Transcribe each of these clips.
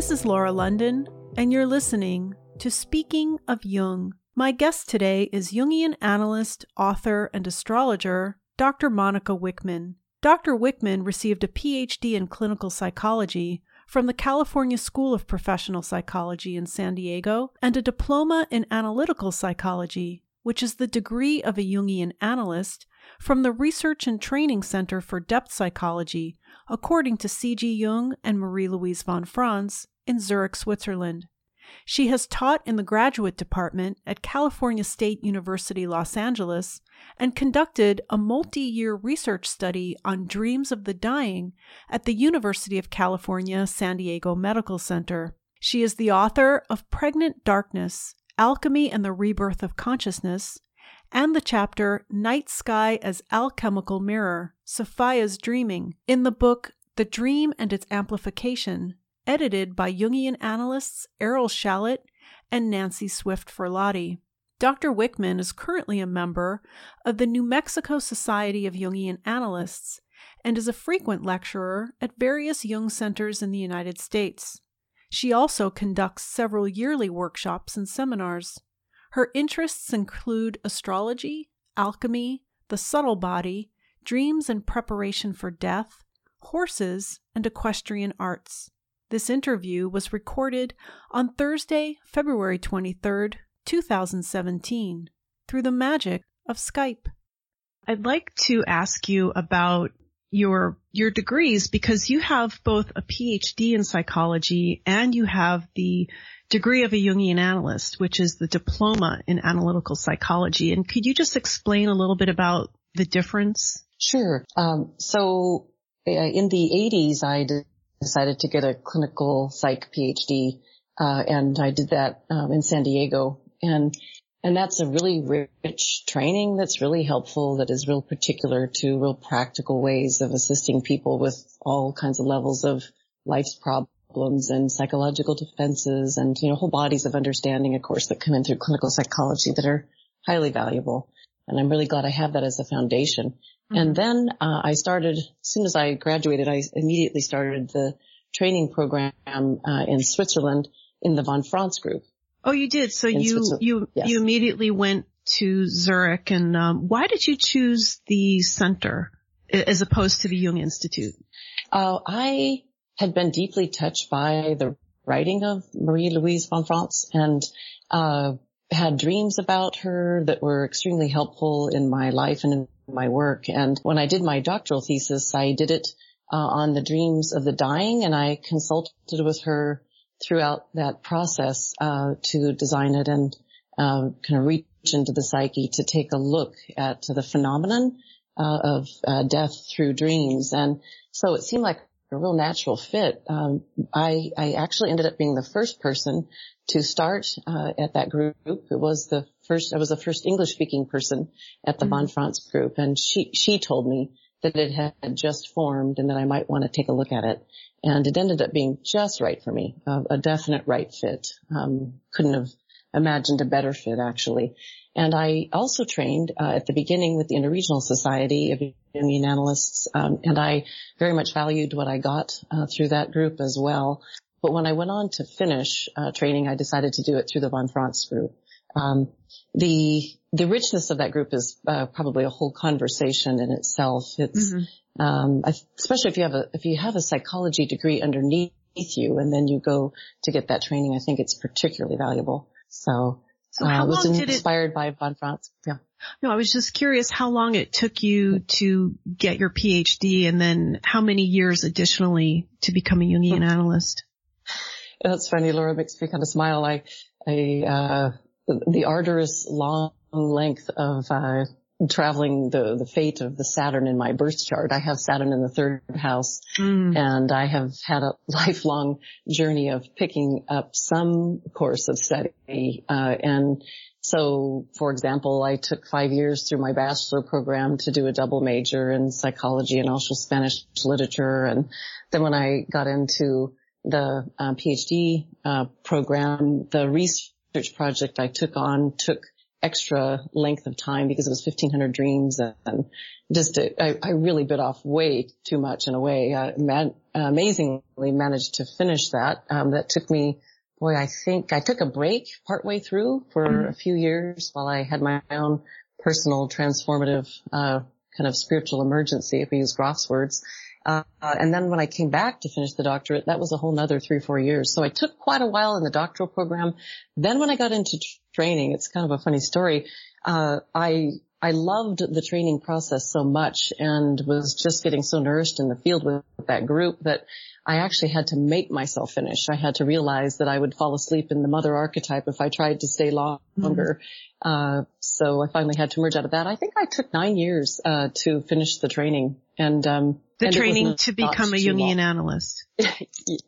This is Laura London, and you're listening to Speaking of Jung. My guest today is Jungian analyst, author, and astrologer Dr. Monika Wikman. Dr. Wikman received a PhD in clinical psychology from the California School of Professional Psychology in San Diego and a diploma in analytical psychology, which is the degree of a Jungian analyst, from the Research and Training Center for Depth Psychology, according to C.G. Jung and Marie Louise von Franz in Zurich, Switzerland. She has taught in the graduate department at California State University, Los Angeles, and conducted a multi year research study on dreams of the dying at the University of California, San Diego Medical Center. She is the author of Pregnant Darkness Alchemy and the Rebirth of Consciousness, and the chapter Night Sky as Alchemical Mirror Sophia's Dreaming in the book The Dream and Its Amplification edited by Jungian analysts Erel Shalit and Nancy Swift Furlotti. Dr. Wikman is currently a member of the New Mexico Society of Jungian Analysts and is a frequent lecturer at various Jung centers in the United States. She also conducts several yearly workshops and seminars. Her interests include astrology, alchemy, the subtle body, dreams and preparation for death, horses, and equestrian arts. This interview was recorded on Thursday, February 23rd, 2017, through the magic of Skype. I'd like to ask you about your your degrees because you have both a PhD in psychology and you have the degree of a Jungian analyst, which is the diploma in analytical psychology. And could you just explain a little bit about the difference? Sure. Um, so uh, in the 80s, I decided to get a clinical psych PhD, uh, and I did that um, in San Diego, and and that's a really rich training that's really helpful. That is real particular to real practical ways of assisting people with all kinds of levels of life's problems and psychological defenses, and you know whole bodies of understanding, of course, that come in through clinical psychology that are highly valuable. And I'm really glad I have that as a foundation. Mm-hmm. And then uh, I started, as soon as I graduated, I immediately started the training program uh, in Switzerland in the von Franz group. Oh, you did. So you you yes. you immediately went to Zurich, and um, why did you choose the center as opposed to the Jung Institute? Uh, I had been deeply touched by the writing of Marie Louise von Franz, and uh, had dreams about her that were extremely helpful in my life and in my work. And when I did my doctoral thesis, I did it uh, on the dreams of the dying and I consulted with her throughout that process uh, to design it and uh, kind of reach into the psyche to take a look at the phenomenon uh, of uh, death through dreams. And so it seemed like a real natural fit. Um, I, I actually ended up being the first person to start uh, at that group. It was the first, I was the first English speaking person at the mm-hmm. von Franz group and she, she told me that it had just formed and that I might want to take a look at it. And it ended up being just right for me, uh, a definite right fit. Um, couldn't have imagined a better fit actually. And I also trained uh, at the beginning with the Interregional Society of Jungian Analysts, um, and I very much valued what I got uh, through that group as well. But when I went on to finish uh, training, I decided to do it through the von Franz group. Um, the the richness of that group is uh, probably a whole conversation in itself. It's mm-hmm. um, especially if you have a if you have a psychology degree underneath you, and then you go to get that training. I think it's particularly valuable. So, so uh, was inspired it, by von Franz. Yeah. No, I was just curious how long it took you to get your PhD, and then how many years additionally to become a Jungian analyst. That's funny, Laura. Makes me kind of smile. I, I, uh, the arduous long length of, uh, traveling the, the fate of the Saturn in my birth chart. I have Saturn in the third house mm. and I have had a lifelong journey of picking up some course of study, uh, and so, for example, I took five years through my bachelor program to do a double major in psychology and also Spanish literature. And then when I got into the uh, PhD uh, program, the research project I took on took extra length of time because it was 1500 dreams and just I, I, really bit off way too much in a way. I man, amazingly managed to finish that. Um, that took me, boy, I think I took a break partway through for mm-hmm. a few years while I had my own personal transformative, uh, kind of spiritual emergency, if we use Grof's words. Uh, and then when I came back to finish the doctorate, that was a whole nother three, four years. So I took quite a while in the doctoral program. Then when I got into training, it's kind of a funny story. Uh, I, I loved the training process so much and was just getting so nourished in the field with that group that I actually had to make myself finish. I had to realize that I would fall asleep in the mother archetype if I tried to stay longer. Mm-hmm. Uh, so I finally had to merge out of that. I think I took nine years, uh, to finish the training and, um, the and training to become a Jungian long. analyst. yes,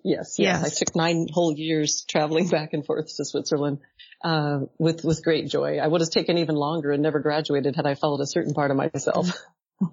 yes, yes. I took nine whole years traveling back and forth to Switzerland, uh, with, with great joy. I would have taken even longer and never graduated had I followed a certain part of myself.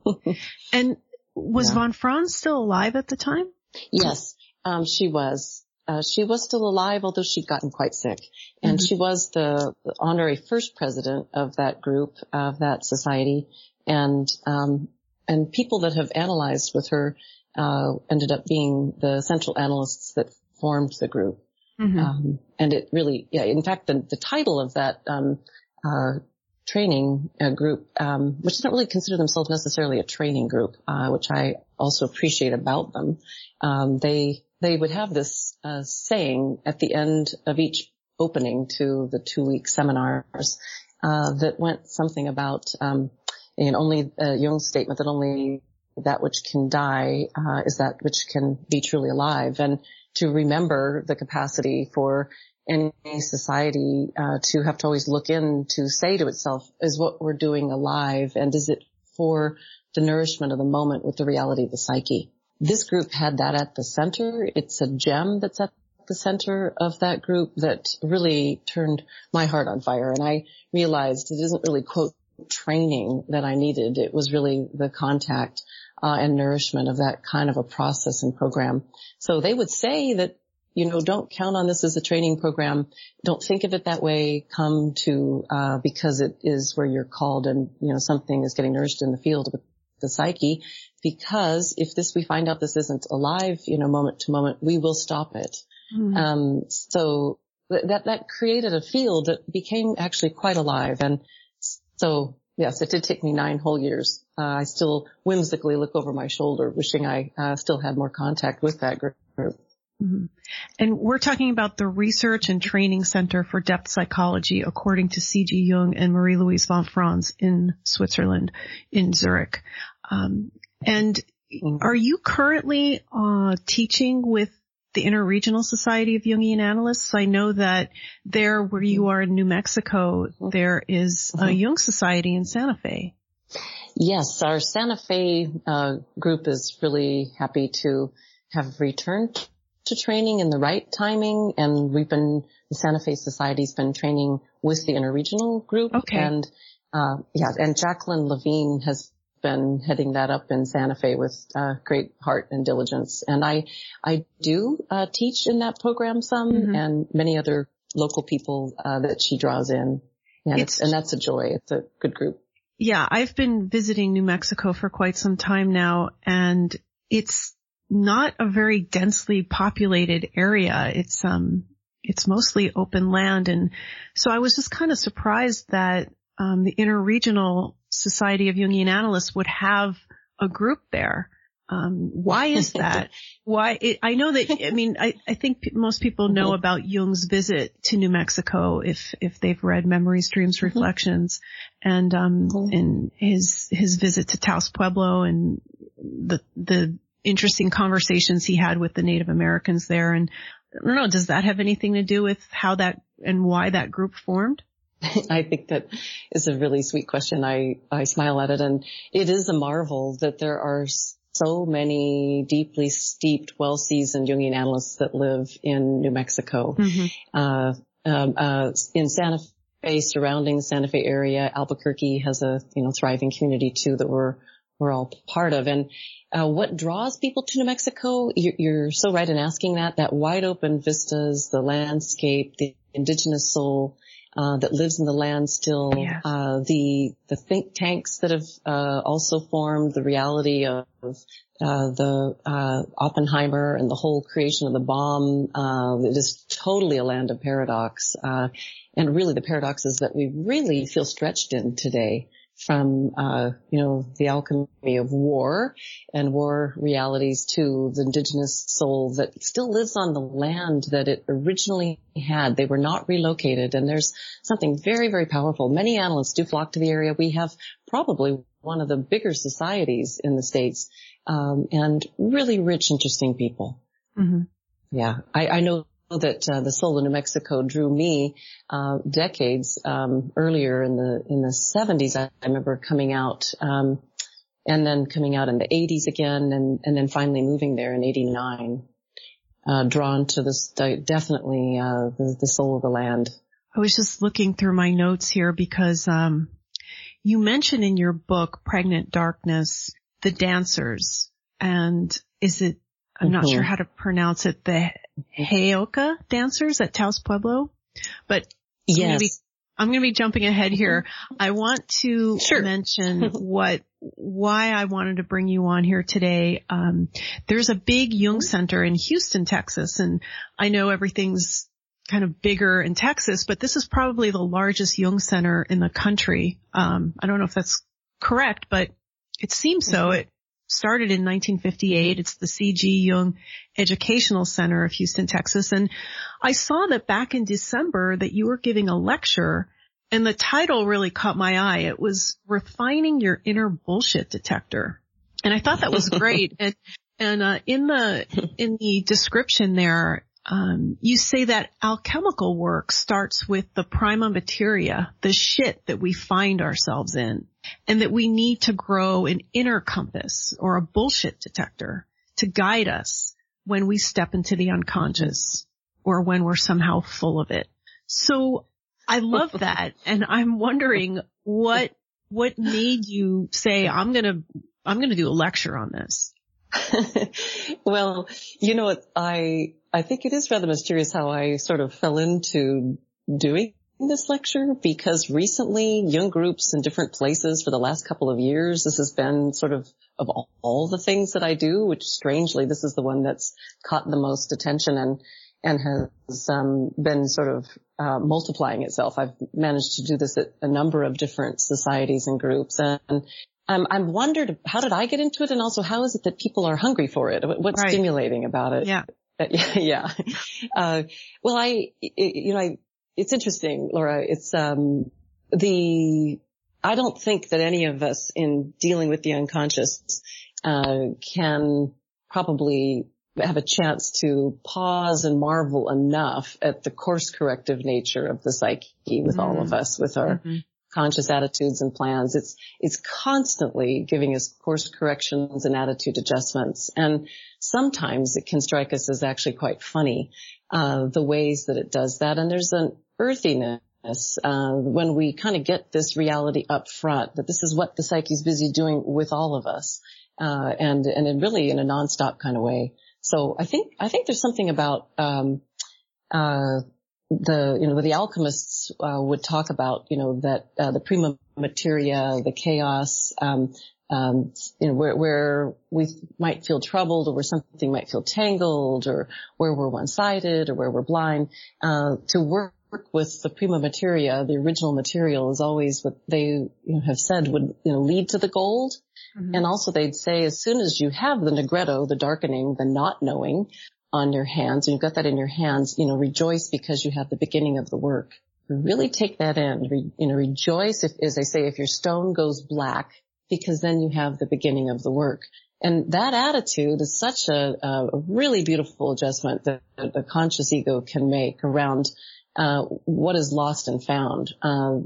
and was yeah. von Franz still alive at the time? Yes, um, she was. Uh, she was still alive, although she'd gotten quite sick. And mm-hmm. she was the, the, honorary first president of that group, of that society. And, um, and people that have analyzed with her, uh, ended up being the central analysts that formed the group. Mm-hmm. Um, and it really, yeah, in fact, the, the title of that, um, uh, training uh, group, um, which doesn't really consider themselves necessarily a training group, uh, which I also appreciate about them. Um, they they would have this uh, saying at the end of each opening to the two week seminars uh, that went something about um, and only uh, Jung's statement that only that which can die uh, is that which can be truly alive, and to remember the capacity for any society uh, to have to always look in to say to itself, is what we're doing alive and is it for the nourishment of the moment with the reality of the psyche? This group had that at the center. It's a gem that's at the center of that group that really turned my heart on fire. And I realized it isn't really quote training that I needed. It was really the contact uh, and nourishment of that kind of a process and program. So they would say that you know, don't count on this as a training program. Don't think of it that way. Come to, uh, because it is where you're called and, you know, something is getting nourished in the field with the psyche. Because if this, we find out this isn't alive, you know, moment to moment, we will stop it. Mm-hmm. Um, so that, that created a field that became actually quite alive. And so yes, it did take me nine whole years. Uh, I still whimsically look over my shoulder wishing I uh, still had more contact with that group. Mm-hmm. And we're talking about the Research and Training Center for Depth Psychology, according to C.G. Jung and Marie-Louise von Franz in Switzerland, in Zurich. Um, and mm-hmm. are you currently uh, teaching with the Interregional Society of Jungian Analysts? I know that there, where you mm-hmm. are in New Mexico, there is a Jung Society in Santa Fe. Yes, our Santa Fe uh, group is really happy to have returned to training in the right timing. And we've been, the Santa Fe Society's been training with the interregional group. Okay. And, uh, yeah, and Jacqueline Levine has been heading that up in Santa Fe with uh, great heart and diligence. And I, I do uh, teach in that program some, mm-hmm. and many other local people uh, that she draws in, and it's, it's, and that's a joy. It's a good group. Yeah, I've been visiting New Mexico for quite some time now, and it's not a very densely populated area. It's, um, it's mostly open land. And so I was just kind of surprised that, um, the Interregional Society of Jungian Analysts would have a group there. Um, why is that? why? It, I know that, I mean, I, I think p- most people know mm-hmm. about Jung's visit to New Mexico if, if they've read Memories, Dreams, mm-hmm. Reflections and, um, mm-hmm. and his, his visit to Taos Pueblo and the, the interesting conversations he had with the Native Americans there. And I don't know, does that have anything to do with how that and why that group formed? I think that is a really sweet question. I, I smile at it and it is a marvel that there are so many deeply steeped, well-seasoned Jungian analysts that live in New Mexico. Mm-hmm. Uh, um, uh, in Santa Fe, surrounding the Santa Fe area, Albuquerque has a, you know, thriving community too that we're, we're all part of. And uh, what draws people to New Mexico? You're, you're, so right in asking that. That wide open vistas, the landscape, the indigenous soul, uh, that lives in the land still. Yes. Uh, the the think tanks that have uh, also formed the reality of uh, the uh, Oppenheimer and the whole creation of the bomb. Uh, it is totally a land of paradox, and really the paradox is that we really feel stretched in today from uh, you know the alchemy of war and war realities to the indigenous soul that still lives on the land that it originally had. They were not relocated, and there's something very very powerful. Many analysts do flock to the area. We have probably one of the bigger societies in the states, um, and really rich, interesting people. Mm-hmm. Yeah, I, I know that uh, the soul of New Mexico drew me uh, decades um, earlier in the in the 70s. I, I remember coming out um, and then coming out in the 80s again, and and then finally moving there in '89. Uh, drawn to this definitely uh, the, the soul of the land. I was just looking through my notes here because um, you mentioned in your book "Pregnant Darkness" the dancers, and is it I'm mm-hmm. not sure how to pronounce it, the Heyoka dancers at Taos Pueblo. But yes. I'm going to be jumping ahead here. I want to sure. mention what, why I wanted to bring you on here today. Um, there's a big Jung Center in Houston, Texas, and I know everything's kind of bigger in Texas, but this is probably the largest Jung Center in the country. Um, I don't know if that's correct, but it seems so. Mm-hmm. It started in 1958. It's the C.G. Jung Educational Center of Houston, Texas. And I saw that back in December that you were giving a lecture and the title really caught my eye. It was refining your inner bullshit detector. And I thought that was great. and, and, uh, in the, in the description there, um, you say that alchemical work starts with the prima materia, the shit that we find ourselves in, and that we need to grow an inner compass or a bullshit detector to guide us when we step into the unconscious or when we're somehow full of it. So I love that. and I'm wondering what, what made you say, I'm going to, I'm going to do a lecture on this? well, you know? I, I think it is rather mysterious how I sort of fell into doing this lecture because recently Jung groups in different places for the last couple of years, this has been sort of of all, all the things that I do, which strangely this is the one that's caught the most attention and and has um, been sort of uh, multiplying itself. I've managed to do this at a number of different societies and groups, and um, I'm wondered how did I get into it, and also how is it that people are hungry for it? What's right. stimulating about it? Yeah. yeah, yeah. Uh, well, I, you know, I, it's interesting, Laura. It's, um, the, I don't think that any of us in dealing with the unconscious, uh, can probably have a chance to pause and marvel enough at the course corrective nature of the psyche with mm-hmm. all of us, with our mm-hmm. Conscious attitudes and plans. It's, it's constantly giving us course corrections and attitude adjustments. And sometimes it can strike us as actually quite funny, uh, the ways that it does that. And there's an earthiness uh, when we kind of get this reality up front that this is what the psyche's busy doing with all of us, uh, and and really in a nonstop kind of way. So I think I think there's something about um, uh, the you know the alchemists uh, would talk about you know that uh, the prima materia, the chaos, um, um, you know, where, where we might feel troubled or where something might feel tangled or where we're one-sided or where we're blind, uh, to work with the prima materia, the original material is always what they you know, have said would you know lead to the gold. Mm-hmm. And also they'd say as soon as you have the nigredo, the darkening, the not knowing on your hands, and you've got that in your hands, you know, rejoice because you have the beginning of the work. Really take that in, Re, you know, rejoice if, as I say, if your stone goes black, because then you have the beginning of the work. And that attitude is such a, a really beautiful adjustment that the conscious ego can make around uh, what is lost and found. Uh,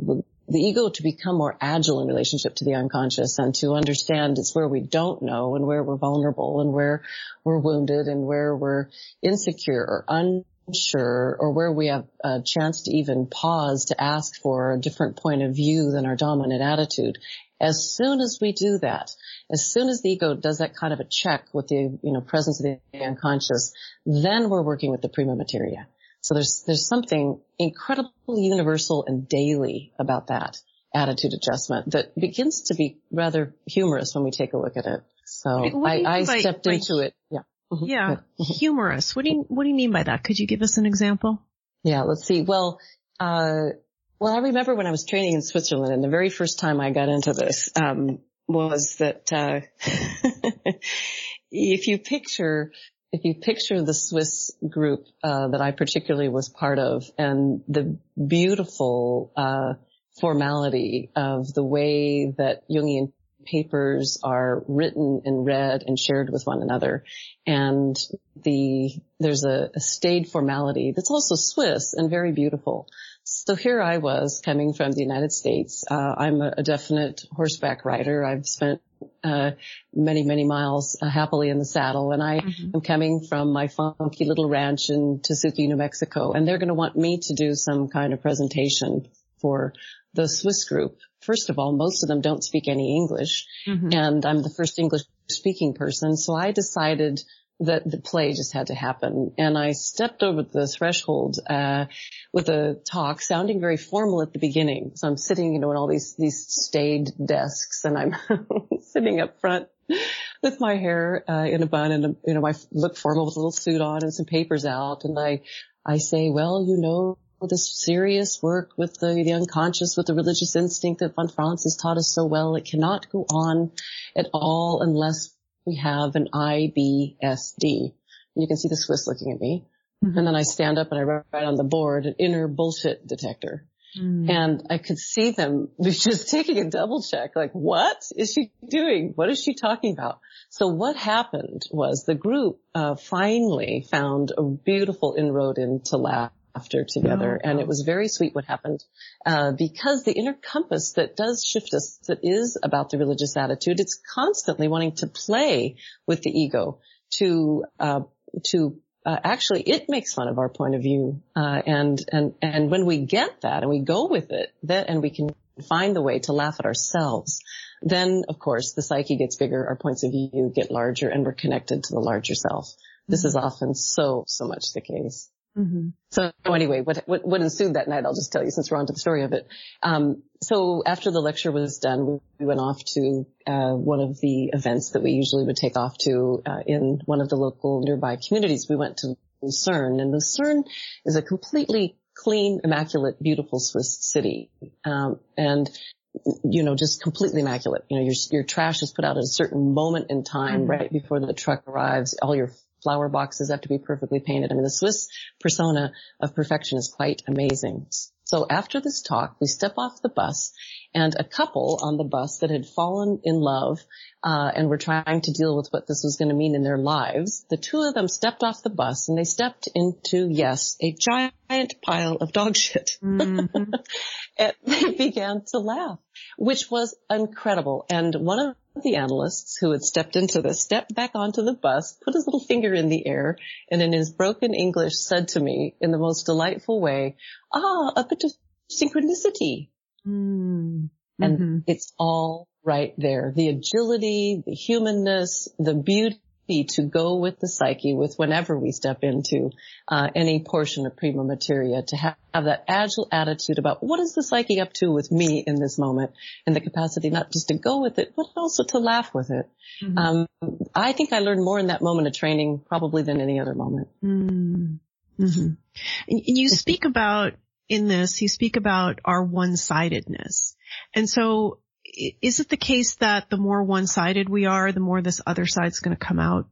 the ego to become more agile in relationship to the unconscious and to understand it's where we don't know and where we're vulnerable and where we're wounded and where we're insecure or unsure or where we have a chance to even pause to ask for a different point of view than our dominant attitude. As soon as we do that, as soon as the ego does that kind of a check with the, you know, presence of the unconscious, then we're working with the prima materia. So there's, there's something incredibly universal and daily about that attitude adjustment that begins to be rather humorous when we take a look at it. So I, I by, stepped by, into it. Yeah. Mm-hmm. Yeah. Mm-hmm. Humorous. What do you, what do you mean by that? Could you give us an example? Yeah. Let's see. Well, uh, well, I remember when I was training in Switzerland and the very first time I got into this, um, was that, uh, if you picture, if you picture the Swiss group, uh, that I particularly was part of and the beautiful, uh, formality of the way that Jungian papers are written and read and shared with one another. And the, there's a, a staid formality that's also Swiss and very beautiful. So here I was coming from the United States. Uh, I'm a, a, definite horseback rider. I've spent uh, many, many miles uh, happily in the saddle, and I mm-hmm. am coming from my funky little ranch in Tesuque, New Mexico, and they're going to want me to do some kind of presentation for the Swiss group. First of all, most of them don't speak any English, mm-hmm. and I'm the first English speaking person, so I decided that the play just had to happen. And I stepped over the threshold uh, with a talk sounding very formal at the beginning. So I'm sitting, you know, in all these these staid desks, and I'm sitting up front with my hair uh, in a bun and you know, I look formal with a little suit on and some papers out, and I I say, well, you know, this serious work with the, the unconscious, with the religious instinct that von Franz has taught us so well. It cannot go on at all unless we have an IBSD. You can see the Swiss looking at me. Mm-hmm. And then I stand up and I write on the board an inner bullshit detector. Mm. And I could see them just taking a double check, like, what is she doing? What is she talking about? So what happened was the group uh, finally found a beautiful inroad into laugh laughter together. Oh, and it was very sweet what happened. Uh, because the inner compass that does shift us, that is about the religious attitude, it's constantly wanting to play with the ego to, uh, to, uh, actually it makes fun of our point of view. Uh, and, and, and when we get that and we go with it, that, and we can find the way to laugh at ourselves, then of course the psyche gets bigger, our points of view get larger, and we're connected to the larger self. This mm-hmm. is often so, so much the case. Mm-hmm. So anyway, what, what, what ensued that night, I'll just tell you since we're on to the story of it. Um, so after the lecture was done, we, we went off to uh, one of the events that we usually would take off to uh, in one of the local nearby communities. We went to Lucerne, and Lucerne is a completely clean, immaculate, beautiful Swiss city, um, and you know, just completely immaculate. You know, your your trash is put out at a certain moment in time, mm-hmm. right before the truck arrives. All your flower boxes have to be perfectly painted. I mean, the Swiss persona of perfection is quite amazing. So after this talk, we step off the bus and a couple on the bus that had fallen in love, uh, and were trying to deal with what this was going to mean in their lives. The two of them stepped off the bus and they stepped into, yes, a giant pile of dog shit. Mm-hmm. and they began to laugh, which was incredible. And one of the analysts who had stepped into this stepped back onto the bus, put his little finger in the air, and in his broken English said to me in the most delightful way, ah, a bit of synchronicity. Mm. And mm-hmm. it's all right there. The agility, the humanness, the beauty to go with the psyche with whenever we step into uh, any portion of prima materia to have, have, that agile attitude about what is the psyche up to with me in this moment and the capacity not just to go with it but also to laugh with it mm-hmm. um, i think i learned more in that moment of training probably than any other moment mm-hmm. mm-hmm. you speak about in this you speak about our one-sidedness and so is it the case that the more one-sided we are, the more this other side's going to come out?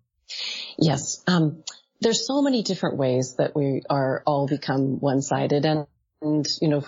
Yes. Um, there's so many different ways that we are all become one-sided and, and, you know,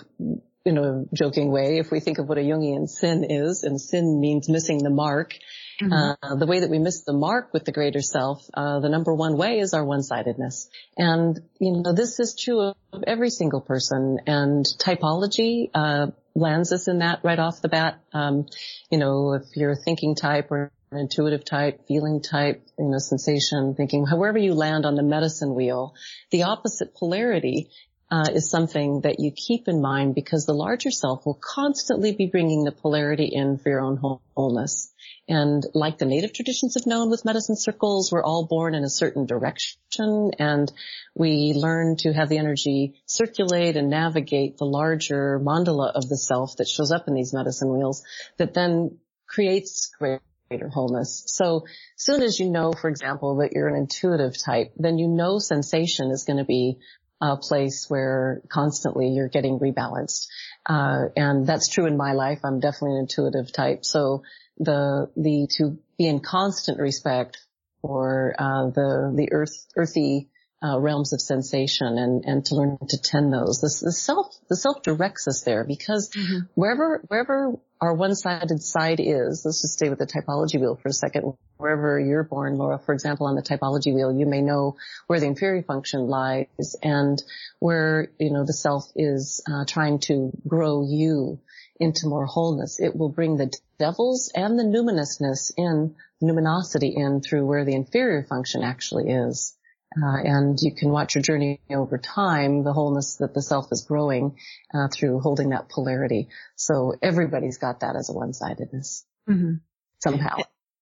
in a joking way, if we think of what a Jungian sin is, and sin means missing the mark, mm-hmm. uh, the way that we miss the mark with the greater self, uh, the number one way is our one-sidedness. And, you know, this is true of every single person and typology, uh, lands us in that right off the bat. Um, you know, if you're a thinking type or an intuitive type, feeling type, you know, sensation, thinking, however you land on the medicine wheel, the opposite polarity uh, is something that you keep in mind because the larger self will constantly be bringing the polarity in for your own wholeness. And like the native traditions have known with medicine circles, we're all born in a certain direction and we learn to have the energy circulate and navigate the larger mandala of the self that shows up in these medicine wheels that then creates greater wholeness. So soon as you know, for example, that you're an intuitive type, then you know sensation is going to be a place where constantly you're getting rebalanced. Uh, and that's true in my life. I'm definitely an intuitive type. So the, the, to be in constant respect for, uh, the, the earth, earthy, uh, realms of sensation and, and to learn to tend those. The, the self, the self directs us there because mm-hmm. wherever, wherever our one-sided side is, let's just stay with the typology wheel for a second, wherever you're born, Laura, for example, on the typology wheel, you may know where the inferior function lies and where, you know, the self is uh, trying to grow you into more wholeness. It will bring the devils and the numinousness in, numinosity in through where the inferior function actually is. Uh, and you can watch your journey over time, the wholeness that the self is growing uh, through holding that polarity. So everybody's got that as a one-sidedness mm-hmm. somehow,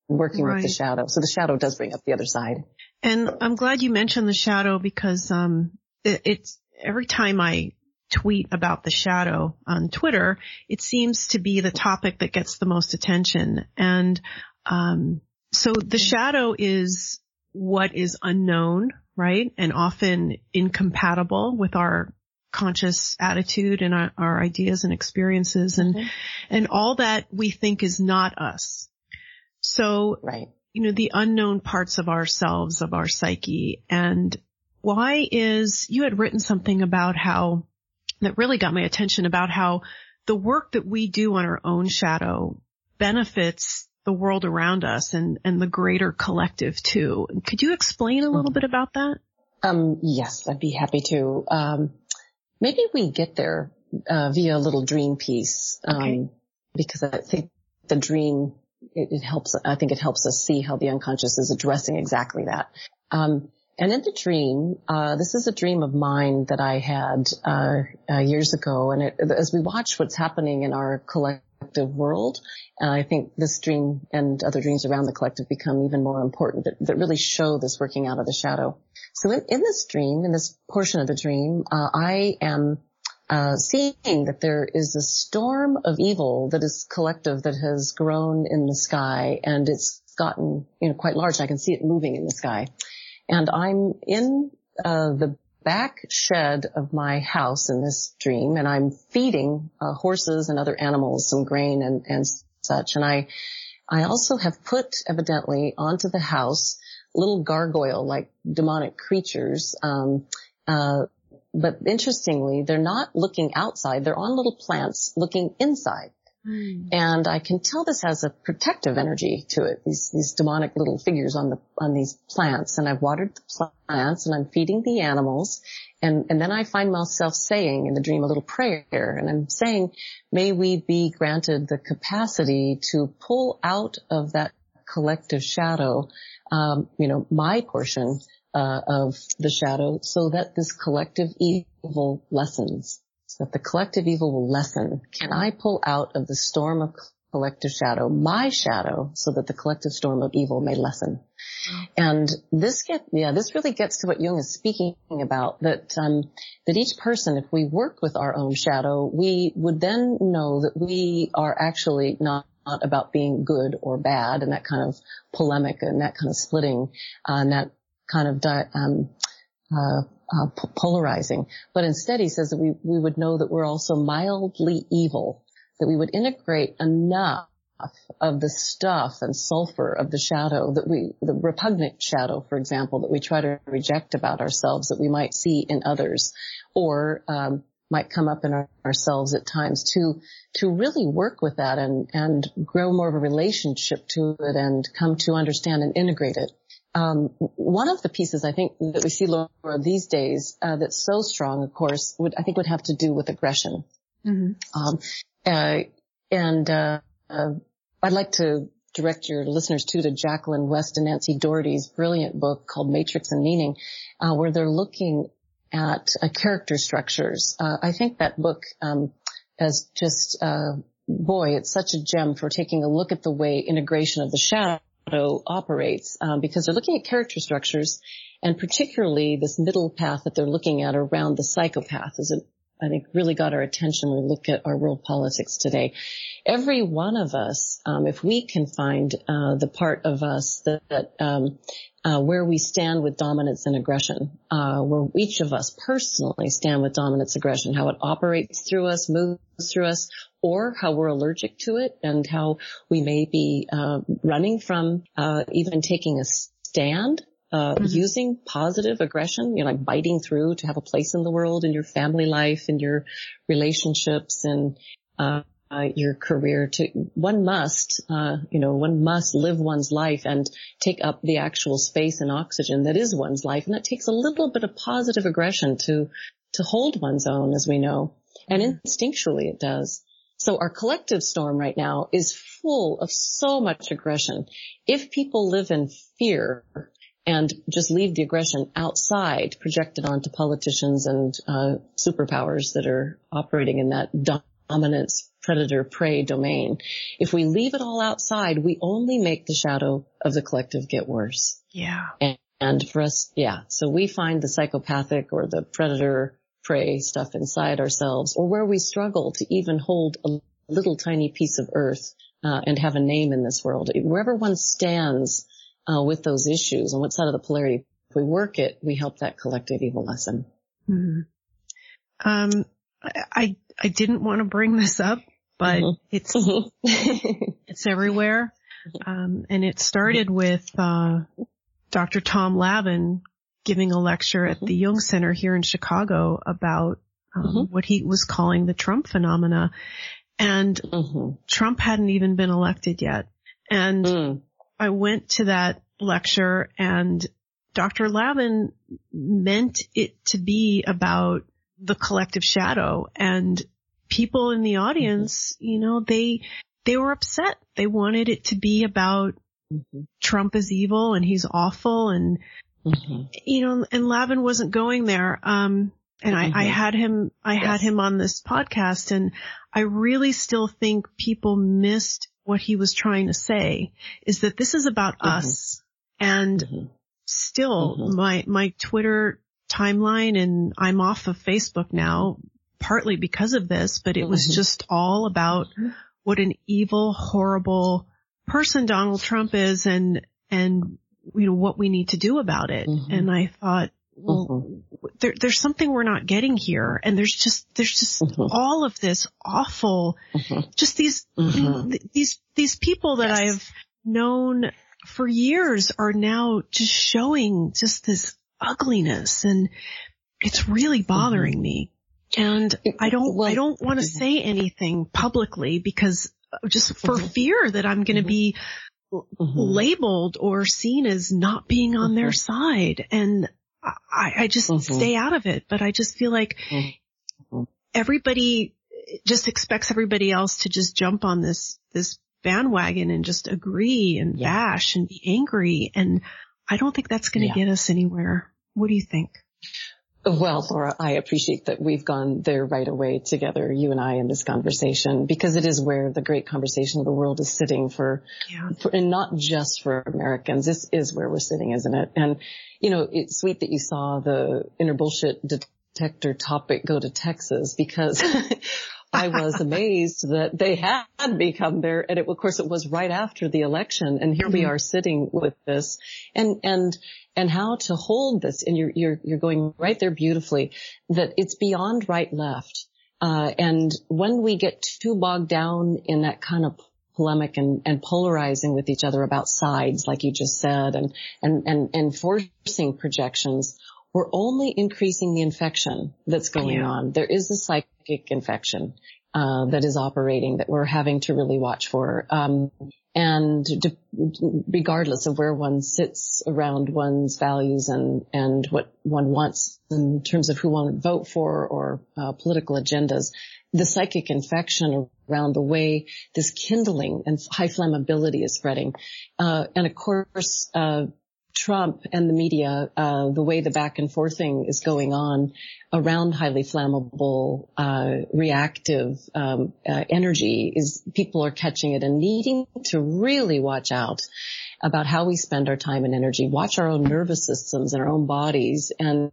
working right. with the shadow. So the shadow does bring up the other side. And I'm glad you mentioned the shadow because um, it, it's every time I tweet about the shadow on Twitter, it seems to be the topic that gets the most attention. And um, so the shadow is what is unknown right? And often incompatible with our conscious attitude and our, our ideas and experiences and, mm-hmm. and all that we think is not us. So, right. you know, the unknown parts of ourselves, of our psyche and why is, you had written something about how, that really got my attention about how the work that we do on our own shadow benefits the world around us and, and the greater collective too. Could you explain a little bit about that? Um, yes, I'd be happy to. Um, maybe we get there uh, via a little dream piece, um, okay. because I think the dream it, it, helps. I think it helps us see how the unconscious is addressing exactly that. Um, and in the dream, uh, this is a dream of mine that I had uh, uh years ago, and it, as we watch what's happening in our collective world. And I think this dream and other dreams around the collective become even more important that, that really show this working out of the shadow. So in, in this dream, in this portion of the dream, uh, I am uh, seeing that there is a storm of evil that is collective that has grown in the sky and it's gotten, you know, quite large. I can see it moving in the sky. And I'm in uh, the back shed of my house in this dream and I'm feeding uh, horses and other animals some grain and, and such. And I, I also have put evidently onto the house little gargoyle like demonic creatures. Um, uh, but interestingly, they're not looking outside. They're on little plants looking inside. Mm. And I can tell this has a protective energy to it. These these demonic little figures on the on these plants, and I've watered the plants, and I'm feeding the animals, and and then I find myself saying in the dream a little prayer, and I'm saying, may we be granted the capacity to pull out of that collective shadow, um, you know, my portion uh, of the shadow, so that this collective evil lessens so that the collective evil will lessen. Can I pull out of the storm of collective shadow my shadow so that the collective storm of evil may lessen? And this get, yeah, this really gets to what Jung is speaking about, that, um, that each person, if we work with our own shadow, we would then know that we are actually not not about being good or bad and that kind of polemic and that kind of splitting uh, and that kind of di- um, uh, uh, polarizing. But instead, he says that we, we would know that we're also mildly evil, that we would integrate enough of the stuff and sulfur of the shadow that we, the repugnant shadow, for example, that we try to reject about ourselves that we might see in others or, um, might come up in our, ourselves at times to, to really work with that and, and grow more of a relationship to it and come to understand and integrate it um, one of the pieces I think that we see Laura these days uh, that's so strong, of course, would I think would have to do with aggression. Mm-hmm. Um, uh, and uh, uh I'd like to direct your listeners too to Jacqueline West and Nancy Dougherty's brilliant book called Matrix and Meaning, uh, where they're looking at uh, character structures. Uh, I think that book um, as just uh, boy, it's such a gem for taking a look at the way integration of the shadow operates um, because they're looking at character structures and particularly this middle path that they're looking at around the psychopath is it I think really got our attention when we look at our world politics today. Every one of us, um, if we can find uh, the part of us that, that um, uh, where we stand with dominance and aggression, uh, where each of us personally stand with dominance aggression, how it operates through us, moves through us, or how we're allergic to it, and how we may be uh, running from uh, even taking a stand uh, mm-hmm. using positive aggression, you know, like biting through to have a place in the world, in your family life, in your relationships, and uh, uh, your career. To one must, uh, you know, one must live one's life and take up the actual space and oxygen that is one's life, and that takes a little bit of positive aggression to to hold one's own, as we know, and mm-hmm. instinctually it does. So our collective storm right now is full of so much aggression. If people live in fear, and just leave the aggression outside projected onto politicians and uh, superpowers that are operating in that dominance predator prey domain. If we leave it all outside, we only make the shadow of the collective get worse. Yeah. And, and for us, yeah. So we find the psychopathic or the predator prey stuff inside ourselves or where we struggle to even hold a little tiny piece of earth uh, and have a name in this world. Wherever one stands uh, with those issues on what side of the polarity. If we work it, we help that collective evil lessen. Mm-hmm. Um, I I didn't want to bring this up, but mm-hmm. it's mm-hmm. it's everywhere, um, and it started with uh, Dr. Tom Lavin giving a lecture at mm-hmm. the Jung Center here in Chicago about um, mm-hmm. what he was calling the Trump phenomena, and mm-hmm. Trump hadn't even been elected yet, and mm. I went to that lecture and Dr. Lavin meant it to be about the collective shadow and people in the audience, mm-hmm. you know, they, they were upset. They wanted it to be about mm-hmm. Trump is evil and he's awful and, mm-hmm. you know, and Lavin wasn't going there. Um, and I, I, mm-hmm. had him, I yes. had him on this podcast and I really still think people missed what he was trying to say is that this is about mm-hmm. us and mm-hmm. still mm-hmm. my, my Twitter timeline and I'm off of Facebook now partly because of this, but it was mm-hmm. just all about mm-hmm. what an evil, horrible person Donald Trump is and, and, you know, what we need to do about it. Mm-hmm. And I thought, well, mm-hmm. there, there's something we're not getting here. And there's just, there's just mm-hmm. all of this awful, mm-hmm. just these, mm-hmm. these, these people that yes. I've known for years are now just showing just this ugliness and it's really bothering mm-hmm. me. And I don't, well, I don't want to mm-hmm. say anything publicly because just for fear that I'm going to be labeled or seen as not being on their side. And I, I just mm-hmm. stay out of it, but I just feel like mm-hmm. everybody just expects everybody else to just jump on this, this bandwagon and just agree and yeah. bash and be angry. And I don't think that's going to yeah. get us anywhere. What do you think? Well, Laura, I appreciate that we've gone there right away together, you and I in this conversation, because it is where the great conversation of the world is sitting for, yeah. for, and not just for Americans. This is where we're sitting, isn't it? And, you know, it's sweet that you saw the inner bullshit detector topic go to Texas because I was amazed that they had become there. And it, of course, it was right after the election. And here mm-hmm. we are sitting with this and, and, and how to hold this. And you're, you're, you're going right there beautifully that it's beyond right left. Uh, and when we get too bogged down in that kind of polemic and, and polarizing with each other about sides, like you just said, and, and, and, and forcing projections, we're only increasing the infection that's going yeah. on. There is a psychic infection uh, that is operating that we're having to really watch for. Um, and de- regardless of where one sits around one's values and and what one wants in terms of who one would vote for or uh, political agendas, the psychic infection around the way this kindling and high flammability is spreading, uh, and of course. Uh, Trump and the media, uh, the way the back and forthing is going on around highly flammable, uh, reactive um, uh, energy is people are catching it and needing to really watch out about how we spend our time and energy, watch our own nervous systems and our own bodies. And,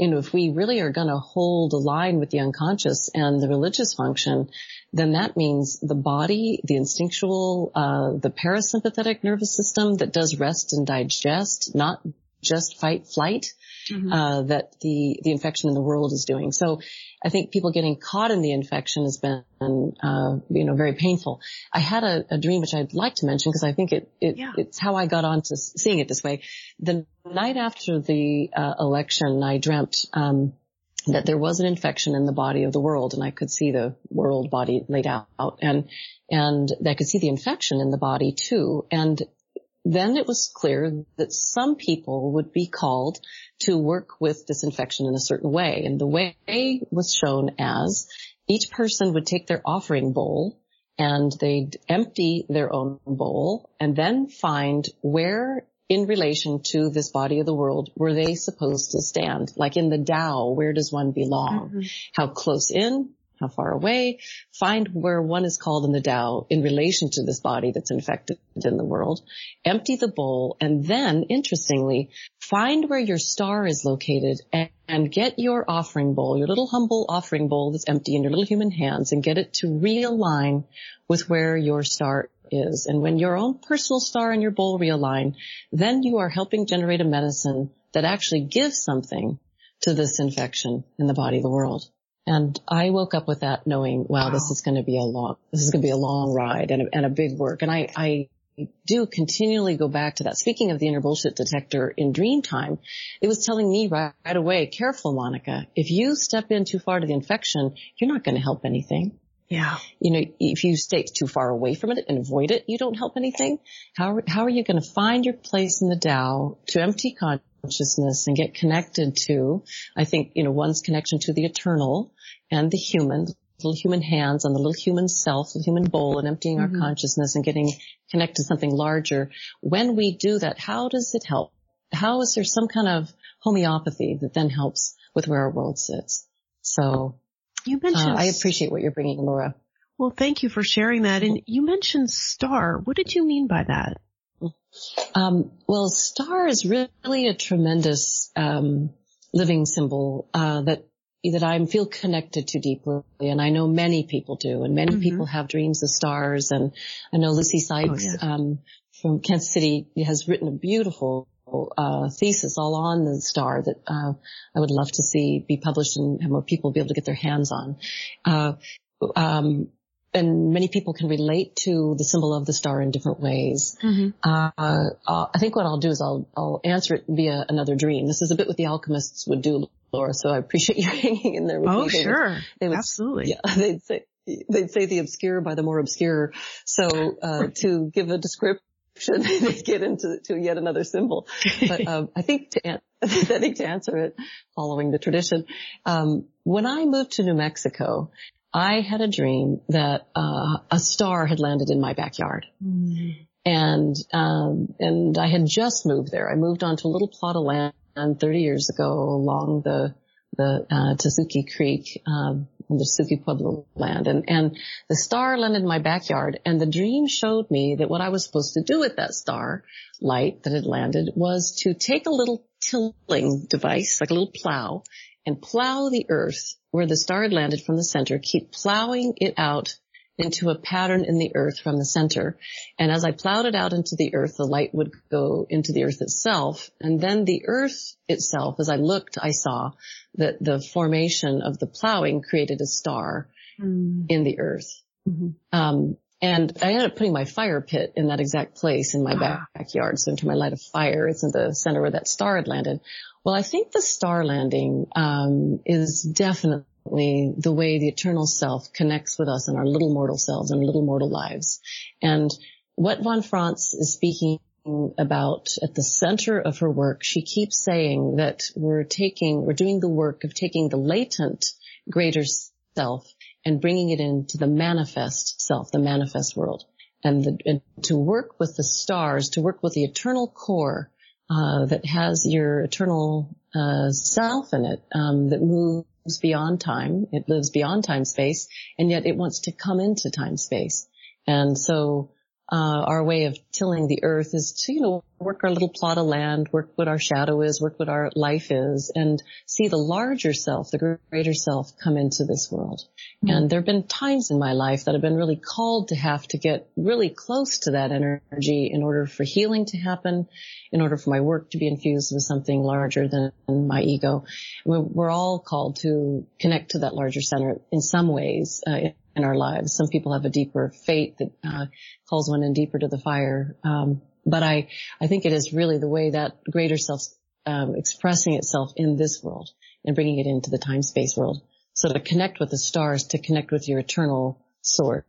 you know, if we really are going to hold a line with the unconscious and the religious function, then that means the body, the instinctual, uh, the parasympathetic nervous system that does rest and digest, not just fight flight, mm-hmm. uh, that the, the infection in the world is doing. So I think people getting caught in the infection has been, uh, you know, very painful. I had a, a dream which I'd like to mention because I think it, it yeah. it's how I got on to seeing it this way. The night after the uh, election, I dreamt, um, that there was an infection in the body of the world and I could see the world body laid out and, and I could see the infection in the body too. And then it was clear that some people would be called to work with disinfection in a certain way. And the way was shown as each person would take their offering bowl and they'd empty their own bowl and then find where in relation to this body of the world were they supposed to stand? Like in the Tao, where does one belong? Mm-hmm. How close in? how far away, find where one is called in the Tao in relation to this body that's infected in the world, empty the bowl, and then, interestingly, find where your star is located and, and get your offering bowl, your little humble offering bowl that's empty in your little human hands and get it to realign with where your star is. And when your own personal star and your bowl realign, then you are helping generate a medicine that actually gives something to this infection in the body of the world. And I woke up with that knowing, wow, wow. this is going to be a long, this is going to be a long ride and a, and a big work. And I, I do continually go back to that. Speaking of the inner bullshit detector in dream time, it was telling me right, right away, careful, Monika, if you step in too far to the infection, you're not going to help anything. Yeah. You know, if you stay too far away from it and avoid it, you don't help anything. How, how are you going to find your place in the Tao to empty consciousness? and get connected to, I think, you know, one's connection to the eternal and the human, little human hands on the little human self, the human bowl and emptying mm-hmm. our consciousness and getting connected to something larger. When we do that, how does it help? How is there some kind of homeopathy that then helps with where our world sits? So you mentioned, uh, I appreciate what you're bringing, Laura. Well, thank you for sharing that. And you mentioned star. What did you mean by that? Um, well, star is really a tremendous um, living symbol uh, that that I feel connected to deeply, and I know many people do, and many mm-hmm. people have dreams of stars. And I know Lucy Sykes oh, yeah. um, from Kansas City has written a beautiful uh, thesis all on the star that uh, I would love to see be published and have more people be able to get their hands on. Uh, um, and many people can relate to the symbol of the star in different ways. Mm-hmm. Uh, uh, I think what I'll do is I'll, I'll answer it via another dream. This is a bit what the alchemists would do, Laura. So I appreciate you hanging in there with oh, me. Oh, sure. they would, Absolutely. Yeah, they'd say, they'd say the obscure by the more obscure. So, uh, to give a description, they get into to yet another symbol. But, um, I think to, an- I think to answer it following the tradition, um, when I moved to New Mexico, I had a dream that uh, a star had landed in my backyard. Mm. And, um, and I had just moved there. I moved onto a little plot of land 30 years ago along the, the, uh, Creek, um, the Tesuque Pueblo land. And, and the star landed in my backyard and the dream showed me that what I was supposed to do with that star light that had landed was to take a little tilling device, like a little plow, and plow the earth where the star had landed from the center, keep plowing it out into a pattern in the earth from the center. And as I plowed it out into the earth, the light would go into the earth itself. And then the earth itself, as I looked, I saw that the formation of the plowing created a star mm. in the earth. Mm-hmm. Um, and I ended up putting my fire pit in that exact place in my ah. backyard. So into my light of fire, it's in the center where that star had landed. Well, I think the star landing um, is definitely the way the eternal self connects with us in our little mortal selves and little mortal lives. And what von Franz is speaking about at the center of her work, she keeps saying that we're taking, we're doing the work of taking the latent greater self and bringing it into the manifest self, the manifest world. And, the, and to work with the stars, to work with the eternal core uh, that has your eternal uh, self in it um, that moves beyond time. It lives beyond time space, and yet it wants to come into time space. And so uh, our way of tilling the earth is to, you know, work our little plot of land, work what our shadow is, work what our life is, and see the larger self, the greater self come into this world. Mm-hmm. And there have been times in my life that I've been really called to have to get really close to that energy in order for healing to happen, in order for my work to be infused with something larger than my ego. We're all called to connect to that larger center in some ways. Uh, in our lives. Some people have a deeper fate that uh, calls one in deeper to the fire. Um, but I, I think it is really the way that greater self um, expressing itself in this world and bringing it into the time space world. So to connect with the stars, to connect with your eternal source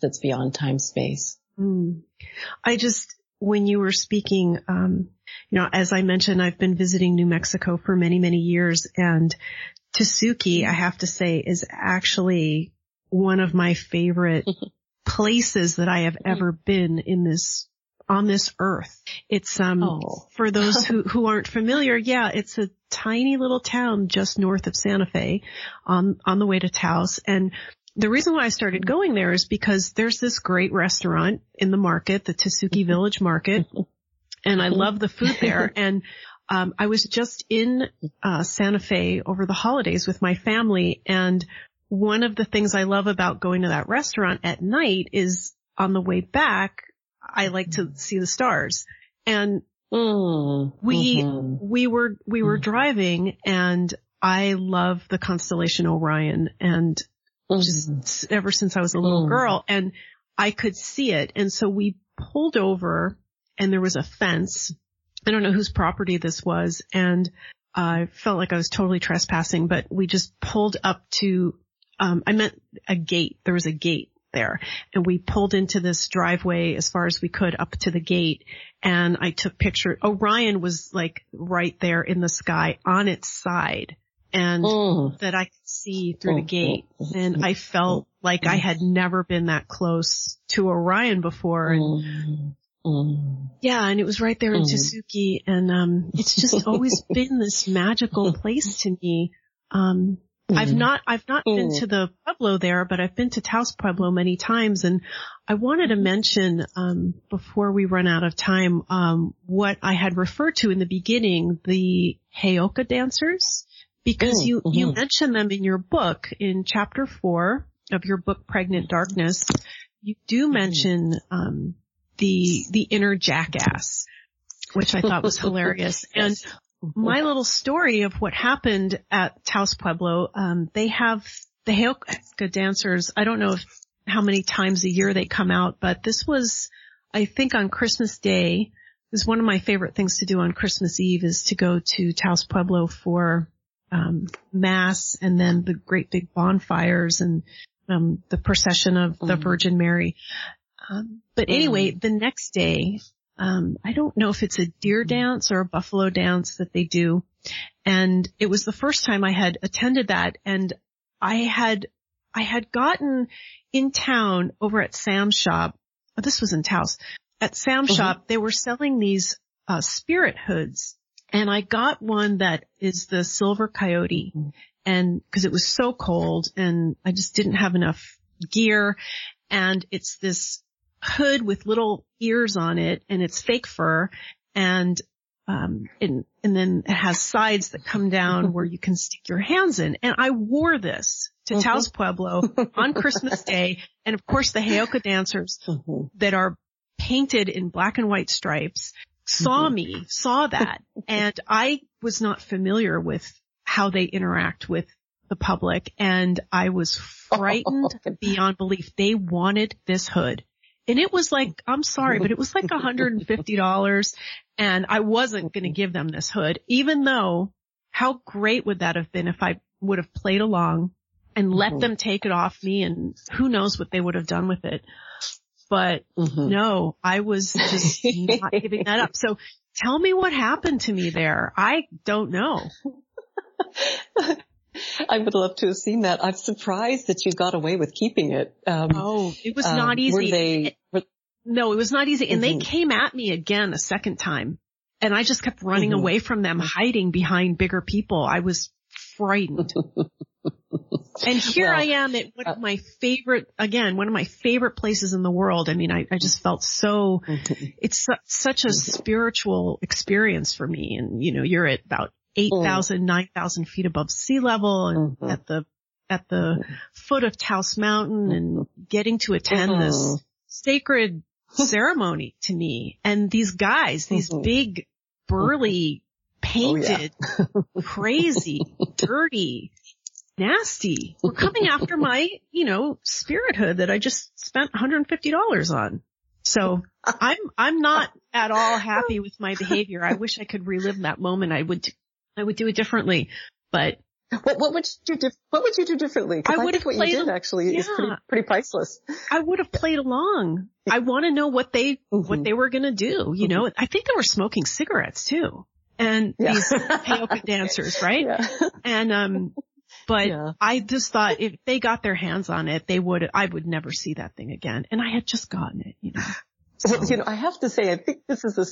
that's beyond time space. Mm. I just, when you were speaking, um, you know, as I mentioned, I've been visiting New Mexico for many, many years and Tesuque, I have to say, is actually one of my favorite places that I have ever been in this on this earth. It's um oh. for those who who aren't familiar, yeah, it's a tiny little town just north of Santa Fe on on the way to Taos and the reason why I started going there is because there's this great restaurant in the market, the Tesuque Village Market, and I love the food there. And um, I was just in uh, Santa Fe over the holidays with my family, and one of the things I love about going to that restaurant at night is on the way back, I like to see the stars. And mm, we, mm-hmm. we were, we were mm-hmm. driving and I love the constellation Orion and mm-hmm. just ever since I was a little mm. girl and I could see it. And so we pulled over and there was a fence. I don't know whose property this was and I felt like I was totally trespassing, but we just pulled up to um, I meant a gate. There was a gate there and we pulled into this driveway as far as we could up to the gate and I took picture. Orion was like right there in the sky on its side and mm. that I could see through the gate. And I felt like I had never been that close to Orion before. And mm. yeah, and it was right there in mm. Tesuque and, um, it's just always been this magical place to me. Um, Mm. I've not, I've not mm. been to the Pueblo there, but I've been to Taos Pueblo many times and I wanted to mention, um, before we run out of time, um, what I had referred to in the beginning, the Heyoka dancers, because mm, you, mm-hmm. you mentioned them in your book in chapter four of your book, Pregnant Darkness. You do mm-hmm. mention, um, the, the inner jackass, which I thought was hilarious. And my little story of what happened at Taos Pueblo, um, they have the Heyoka dancers. I don't know if, how many times a year they come out, but this was, I think on Christmas Day, is one of my favorite things to do on Christmas Eve is to go to Taos Pueblo for um, mass and then the great big bonfires and um, the procession of the mm. Virgin Mary. Um, but anyway, mm. the next day, um, I don't know if it's a deer dance or a buffalo dance that they do. And it was the first time I had attended that and I had, I had gotten in town over at Sam's shop. Oh, this was in Taos. At Sam's mm-hmm. shop, they were selling these, uh, spirit hoods and I got one that is the silver coyote mm-hmm. and cause it was so cold and I just didn't have enough gear and it's this hood with little ears on it and it's fake fur and um and and then it has sides that come down where you can stick your hands in. And I wore this to mm-hmm. Taos Pueblo on Christmas Day. And of course the Heyoka dancers mm-hmm. that are painted in black and white stripes saw mm-hmm. me, saw that. And I was not familiar with how they interact with the public and I was frightened beyond belief. They wanted this hood. And it was like, I'm sorry, but it was like $150 and I wasn't going to give them this hood, even though how great would that have been if I would have played along and let mm-hmm. them take it off me and who knows what they would have done with it. But mm-hmm. no, I was just not giving that up. So tell me what happened to me there. I don't know. I would love to have seen that. I'm surprised that you got away with keeping it. Um, oh, it was not um, easy. Were they? Were, no, it was not easy. And mm-hmm. they came at me again a second time. and I just kept running mm-hmm. away from them, hiding behind bigger people. I was frightened. and here well, I am at one of uh, my favorite, again, one of my favorite places in the world. I mean, I, I just felt so, mm-hmm. it's su- such a spiritual experience for me. And, you know, you're at about 8,000, 9,000 feet above sea level and mm-hmm. at the, at the foot of Taos Mountain and getting to attend mm-hmm. this sacred ceremony to me. And these guys, these mm-hmm. big, burly, painted, oh, yeah. crazy, dirty, nasty, were coming after my, you know, spirit hood that I just spent $150 on. So I'm, I'm not at all happy with my behavior. I wish I could relive that moment. I would, I would do it differently, but what, what would you do? What would you do differently? I would have what played, you did actually yeah, is pretty, pretty priceless. I would have played along. I want to know what they, mm-hmm. what they were going to do. You mm-hmm. know, I think they were smoking cigarettes too. And yeah. these Heyoka dancers, right? Yeah. And, um, but yeah. I just thought if they got their hands on it, they would, I would never see that thing again. And I had just gotten it, you know. So. Well, you know, I have to say, I think this is a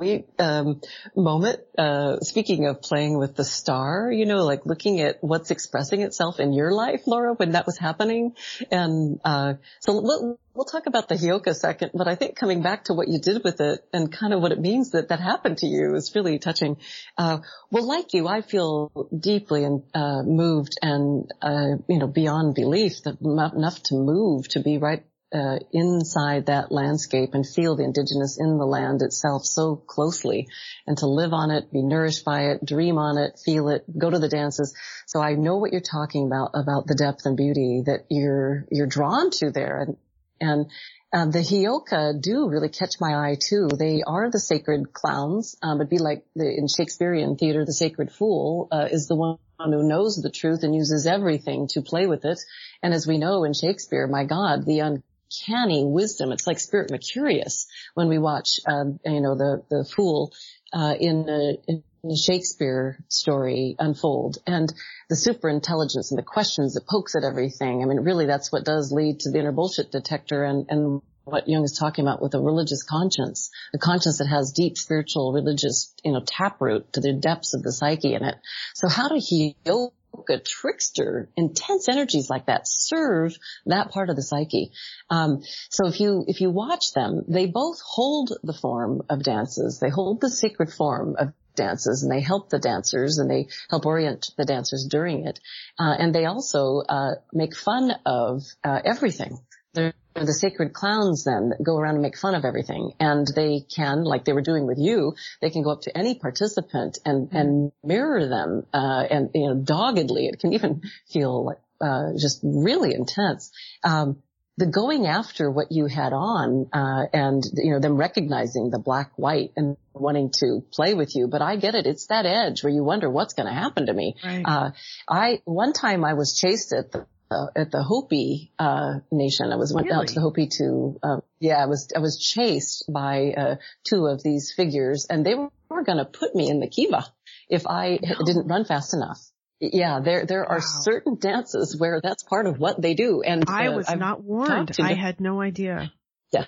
sweet um, moment. Uh, speaking of playing with the star, you know, like looking at what's expressing itself in your life, Laura, when that was happening. And uh, so we'll, we'll talk about the Heyoka second, but I think coming back to what you did with it and kind of what it means that that happened to you is really touching. Uh, well, like you, I feel deeply and uh, moved and uh, you know beyond belief that enough to move to be right uh, inside that landscape and feel the indigenous in the land itself so closely and to live on it, be nourished by it, dream on it, feel it, go to the dances. So I know what you're talking about, about the depth and beauty that you're, you're drawn to there. And, and um, the Heyoka do really catch my eye too. They are the sacred clowns. Um, it'd be like the, in Shakespearean theater, the sacred fool uh, is the one who knows the truth and uses everything to play with it. And as we know in Shakespeare, my God, the un- uncanny wisdom. It's like Spirit Mercurius when we watch, uh, you know, the, the fool, uh, in the, in a Shakespeare story unfold and the super intelligence and the questions that pokes at everything. I mean, really that's what does lead to the inner bullshit detector and, and what Jung is talking about with a religious conscience, a conscience that has deep spiritual religious, you know, taproot to the depths of the psyche in it. So how to heal a trickster, intense energies like that serve that part of the psyche. Um, so if you if you watch them, they both hold the form of dances. They hold the sacred form of dances, and they help the dancers, and they help orient the dancers during it. Uh, and they also uh, make fun of uh, everything. They're the sacred clowns then that go around and make fun of everything. And they can, like they were doing with you, they can go up to any participant and, and mirror them, uh, and, you know, doggedly. It can even feel like, uh, just really intense. Um, the going after what you had on, uh, and, you know, them recognizing the black, white and wanting to play with you. But I get it. It's that edge where you wonder what's going to happen to me. Right. Uh, I, one time I was chased at the uh, at the Hopi uh, nation. I was went really? out to the Hopi to um, yeah, I was I was chased by uh, two of these figures, and they were, were going to put me in the kiva if I no. didn't run fast enough. Yeah, there there wow. are certain dances where that's part of what they do, and I uh, was I've not warned. I had no idea. Yeah.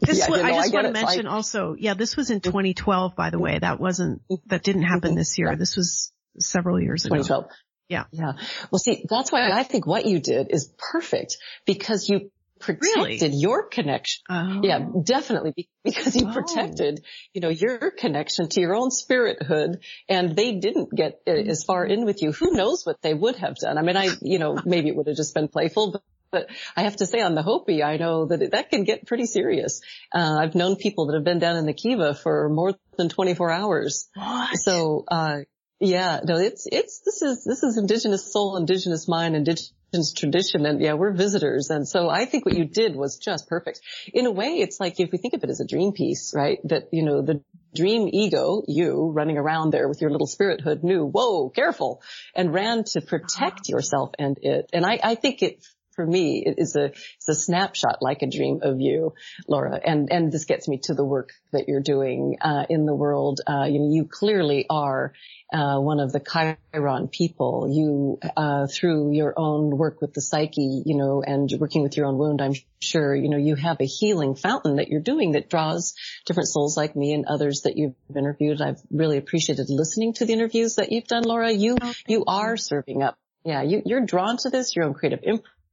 This yeah, was, I just I want to mention also, yeah, this was in 2012, by the way. That wasn't, that didn't happen mm-hmm. this year. This was several years ago. 2012. Yeah. Yeah. Well, see, that's why I think what you did is perfect because you protected really? your connection. Oh. Yeah, definitely because you oh. protected, you know, your connection to your own spirithood and they didn't get uh, as far in with you. Who knows what they would have done? I mean, I, you know, maybe it would have just been playful, but but I have to say on the Hopi, I know that it, that can get pretty serious. Uh, I've known people that have been down in the Kiva for more than 24 hours. What? So, uh, yeah, no, it's, it's, this is, this is indigenous soul, indigenous mind, indigenous tradition. And yeah, we're visitors. And so I think what you did was just perfect. In a way, it's like if we think of it as a dream piece, right? That, you know, the dream ego, you running around there with your little spirit hood knew, whoa, careful and ran to protect yourself and it. And I, I think it for me it is a it's a snapshot like a dream of you, Laura. And and this gets me to the work that you're doing uh, in the world. Uh, you know, you clearly are uh, one of the Chiron people. You, uh, through your own work with the psyche, you know, and working with your own wound, I'm sure, you know, you have a healing fountain that you're doing that draws different souls like me and others that you've interviewed. I've really appreciated listening to the interviews that you've done, Laura. You, oh, you are serving up. Yeah, you, you're drawn to this, your own creative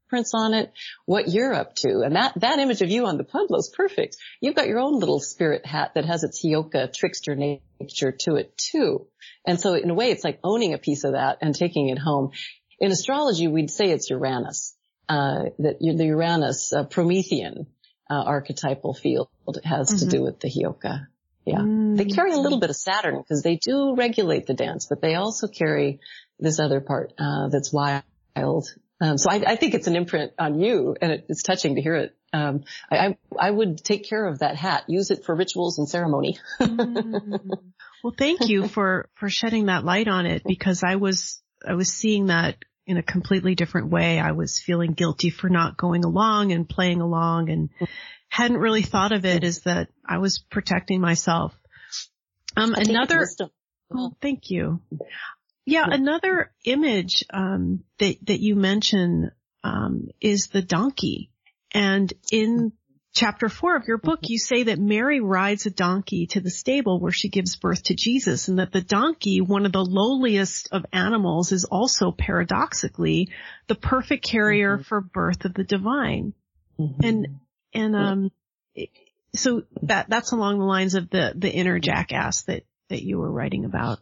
imprints on it, what you're up to. And that, that image of you on the Pueblo is perfect. You've got your own little spirit hat that has its Heyoka trickster nature to it too. And so in a way, it's like owning a piece of that and taking it home. In astrology, we'd say it's Uranus, uh, that the Uranus uh, Promethean uh, archetypal field has mm-hmm. to do with the Heyoka. Yeah. Mm-hmm. They carry a little bit of Saturn because they do regulate the dance, but they also carry this other part, uh, that's wild. Um, so I, I, think it's an imprint on you and it, it's touching to hear it. Um, I, I, would take care of that hat, use it for rituals and ceremony. mm. Well, thank you for, for shedding that light on it because I was, I was seeing that in a completely different way. I was feeling guilty for not going along and playing along and hadn't really thought of it as that I was protecting myself. Um, another, oh, thank you. Yeah, another image, um, that, that you mention, um, is the donkey. And in chapter four of your book, you say that Mary rides a donkey to the stable where she gives birth to Jesus and that the donkey, one of the lowliest of animals, is also paradoxically the perfect carrier mm-hmm. for birth of the divine. Mm-hmm. And, and, um, so that, that's along the lines of the, the inner jackass that, that you were writing about.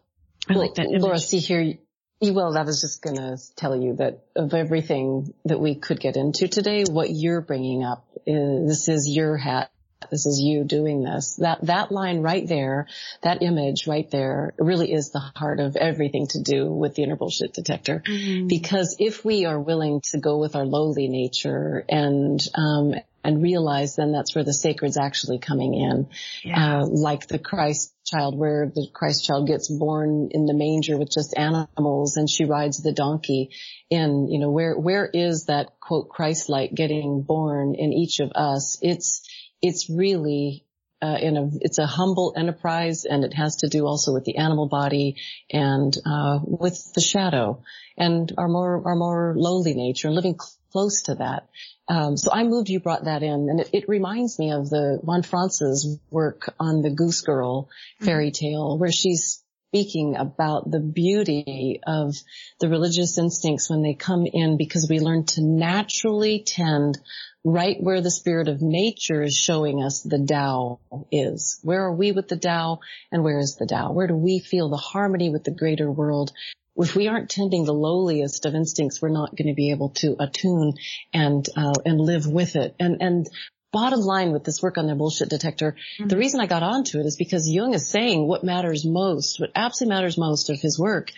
I well, like that image. Laura, see here, well, I was just going to tell you that of everything that we could get into today, what you're bringing up is this is your hat. This is you doing this. That, that line right there, that image right there really is the heart of everything to do with the inner bullshit detector. Mm-hmm. Because if we are willing to go with our lowly nature and, um, and realize then that's where the sacred's actually coming in. Yeah. Uh, like the Christ child where the Christ child gets born in the manger with just animals and she rides the donkey in, you know, where, where is that quote Christ-like getting born in each of us? It's, it's really, uh, in a, it's a humble enterprise and it has to do also with the animal body and, uh, with the shadow and our more, our more lowly nature, living close to that. Um, so I'm moved you brought that in, and it, it, reminds me of the von Franz's work on the Goose Girl fairy mm-hmm. tale, where she's speaking about the beauty of the religious instincts when they come in because we learn to naturally tend right where the spirit of nature is showing us the Tao is. Where are we with the Tao and where is the Tao? Where do we feel the harmony with the greater world if we aren't tending the lowliest of instincts, we're not going to be able to attune and uh, and live with it. And and bottom line with this work on the bullshit detector, mm-hmm. the reason I got onto it is because Jung is saying what matters most, what absolutely matters most of his work,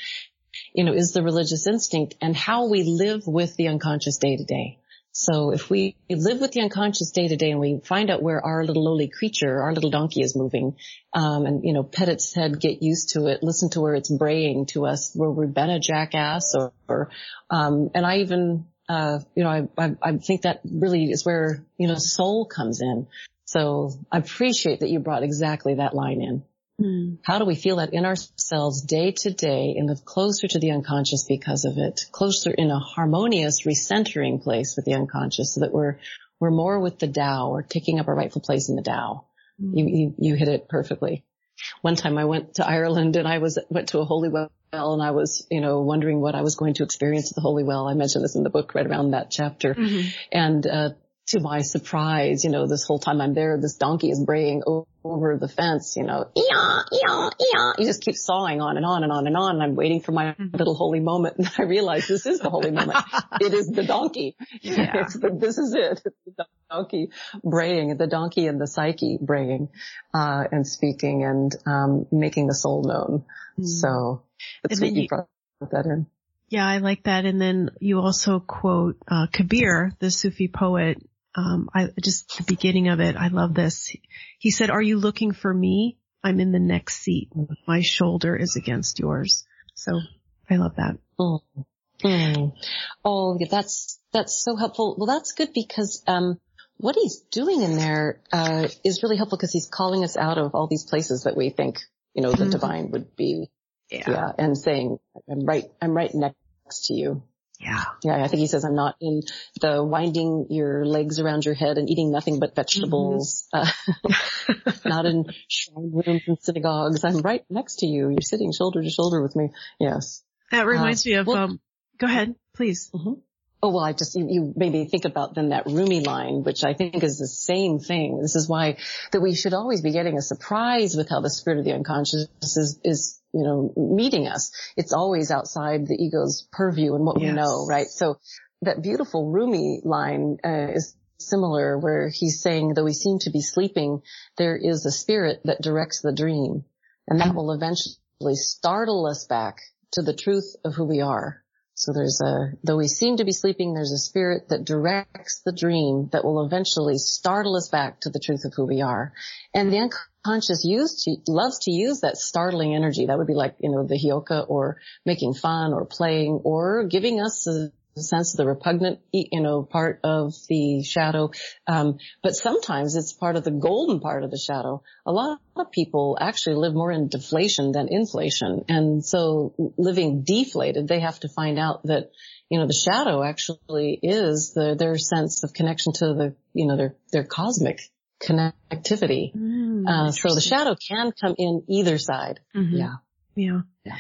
you know, is the religious instinct and how we live with the unconscious day to day. So if we live with the unconscious day to day and we find out where our little lowly creature, our little donkey is moving, um, and, you know, pet its head, get used to it, listen to where it's braying to us, where we've been a jackass or, or um, and I even, uh, you know, I, I, I think that really is where, you know, soul comes in. So I appreciate that you brought exactly that line in. Mm. How do we feel that in ourselves day to day and live closer to the unconscious because of it, closer in a harmonious recentering place with the unconscious so that we're, we're more with the Tao or taking up a rightful place in the Tao. Mm. You, you, you hit it perfectly. One time I went to Ireland and I was, went to a holy well and I was, you know, wondering what I was going to experience at the holy well. I mentioned this in the book right around that chapter. Mm-hmm. And, uh, to my surprise, you know, this whole time I'm there, this donkey is braying over the fence, you know, ee-yaw, ee-yaw, ee-yaw. He just keeps sawing on and on and on and on. And I'm waiting for my mm-hmm. little holy moment. And I realize this is the holy moment. it is the donkey. Yeah. This is it. It's the donkey braying, the donkey and the psyche braying, uh, and speaking and, um, making the soul known. Mm. So that's what you, you brought that in. Yeah, I like that. And then you also quote uh, Kabir, the Sufi poet, um, I just the beginning of it. I love this. He said, "Are you looking for me? I'm in the next seat. My shoulder is against yours." So I love that. Mm. Mm. Oh, that's that's so helpful. Well, that's good because, um, what he's doing in there, uh, is really helpful because he's calling us out of all these places that we think, you know, the mm-hmm. divine would be. Yeah. yeah. And saying, I'm right, I'm right next to you. Yeah. Yeah. I think he says, I'm not in the winding your legs around your head and eating nothing but vegetables. Mm-hmm. Uh, not in shrine rooms and synagogues. I'm right next to you. You're sitting shoulder to shoulder with me. Yes. That reminds uh, me of, well, um, go ahead, please. Mm-hmm. Oh, well, I just, you, you made me think about then that Rumi line, which I think is the same thing. This is why that we should always be getting a surprise with how the spirit of the unconscious is, is, you know, meeting us. It's always outside the ego's purview and what yes. we know, right? So that beautiful Rumi line uh, is similar where he's saying, though we seem to be sleeping, there is a spirit that directs the dream and that will eventually startle us back to the truth of who we are. So there's a, though we seem to be sleeping, there's a spirit that directs the dream that will eventually startle us back to the truth of who we are. And the unconscious used to, loves to use that startling energy. That would be like, you know, the Heyoka or making fun or playing or giving us a sense of the repugnant, you know, part of the shadow. Um, but sometimes it's part of the golden part of the shadow. A lot of people actually live more in deflation than inflation. And so living deflated, they have to find out that, you know, the shadow actually is the, their sense of connection to the, you know, their, their cosmic connectivity. Mm, uh, so the shadow can come in either side. Mm-hmm. Yeah. Yeah. Yeah.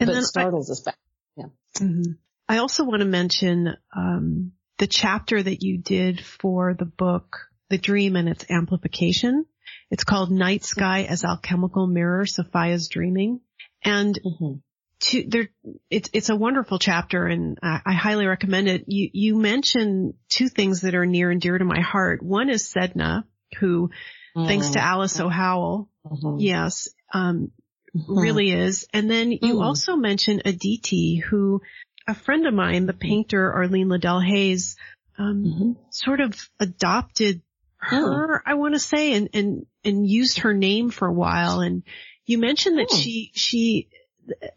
And but startles I, us back. Yeah. Mm-hmm. I also want to mention um, the chapter that you did for the book The Dream and Its Amplification. It's called Night Sky as Alchemical Mirror, Sophia's Dreaming. And mm-hmm. to, there, it's, it's a wonderful chapter and I, I highly recommend it. You, you mention two things that are near and dear to my heart. One is Sedna, who, mm-hmm. thanks to Alice O. Howell, mm-hmm. yes, um, mm-hmm. really is. And then you mm. also mention Aditi, who a friend of mine, the painter Arlene Liddell Hayes, um, mm-hmm. sort of adopted her, oh. I want to say, and, and, and used her name for a while. And you mentioned that oh. she, she,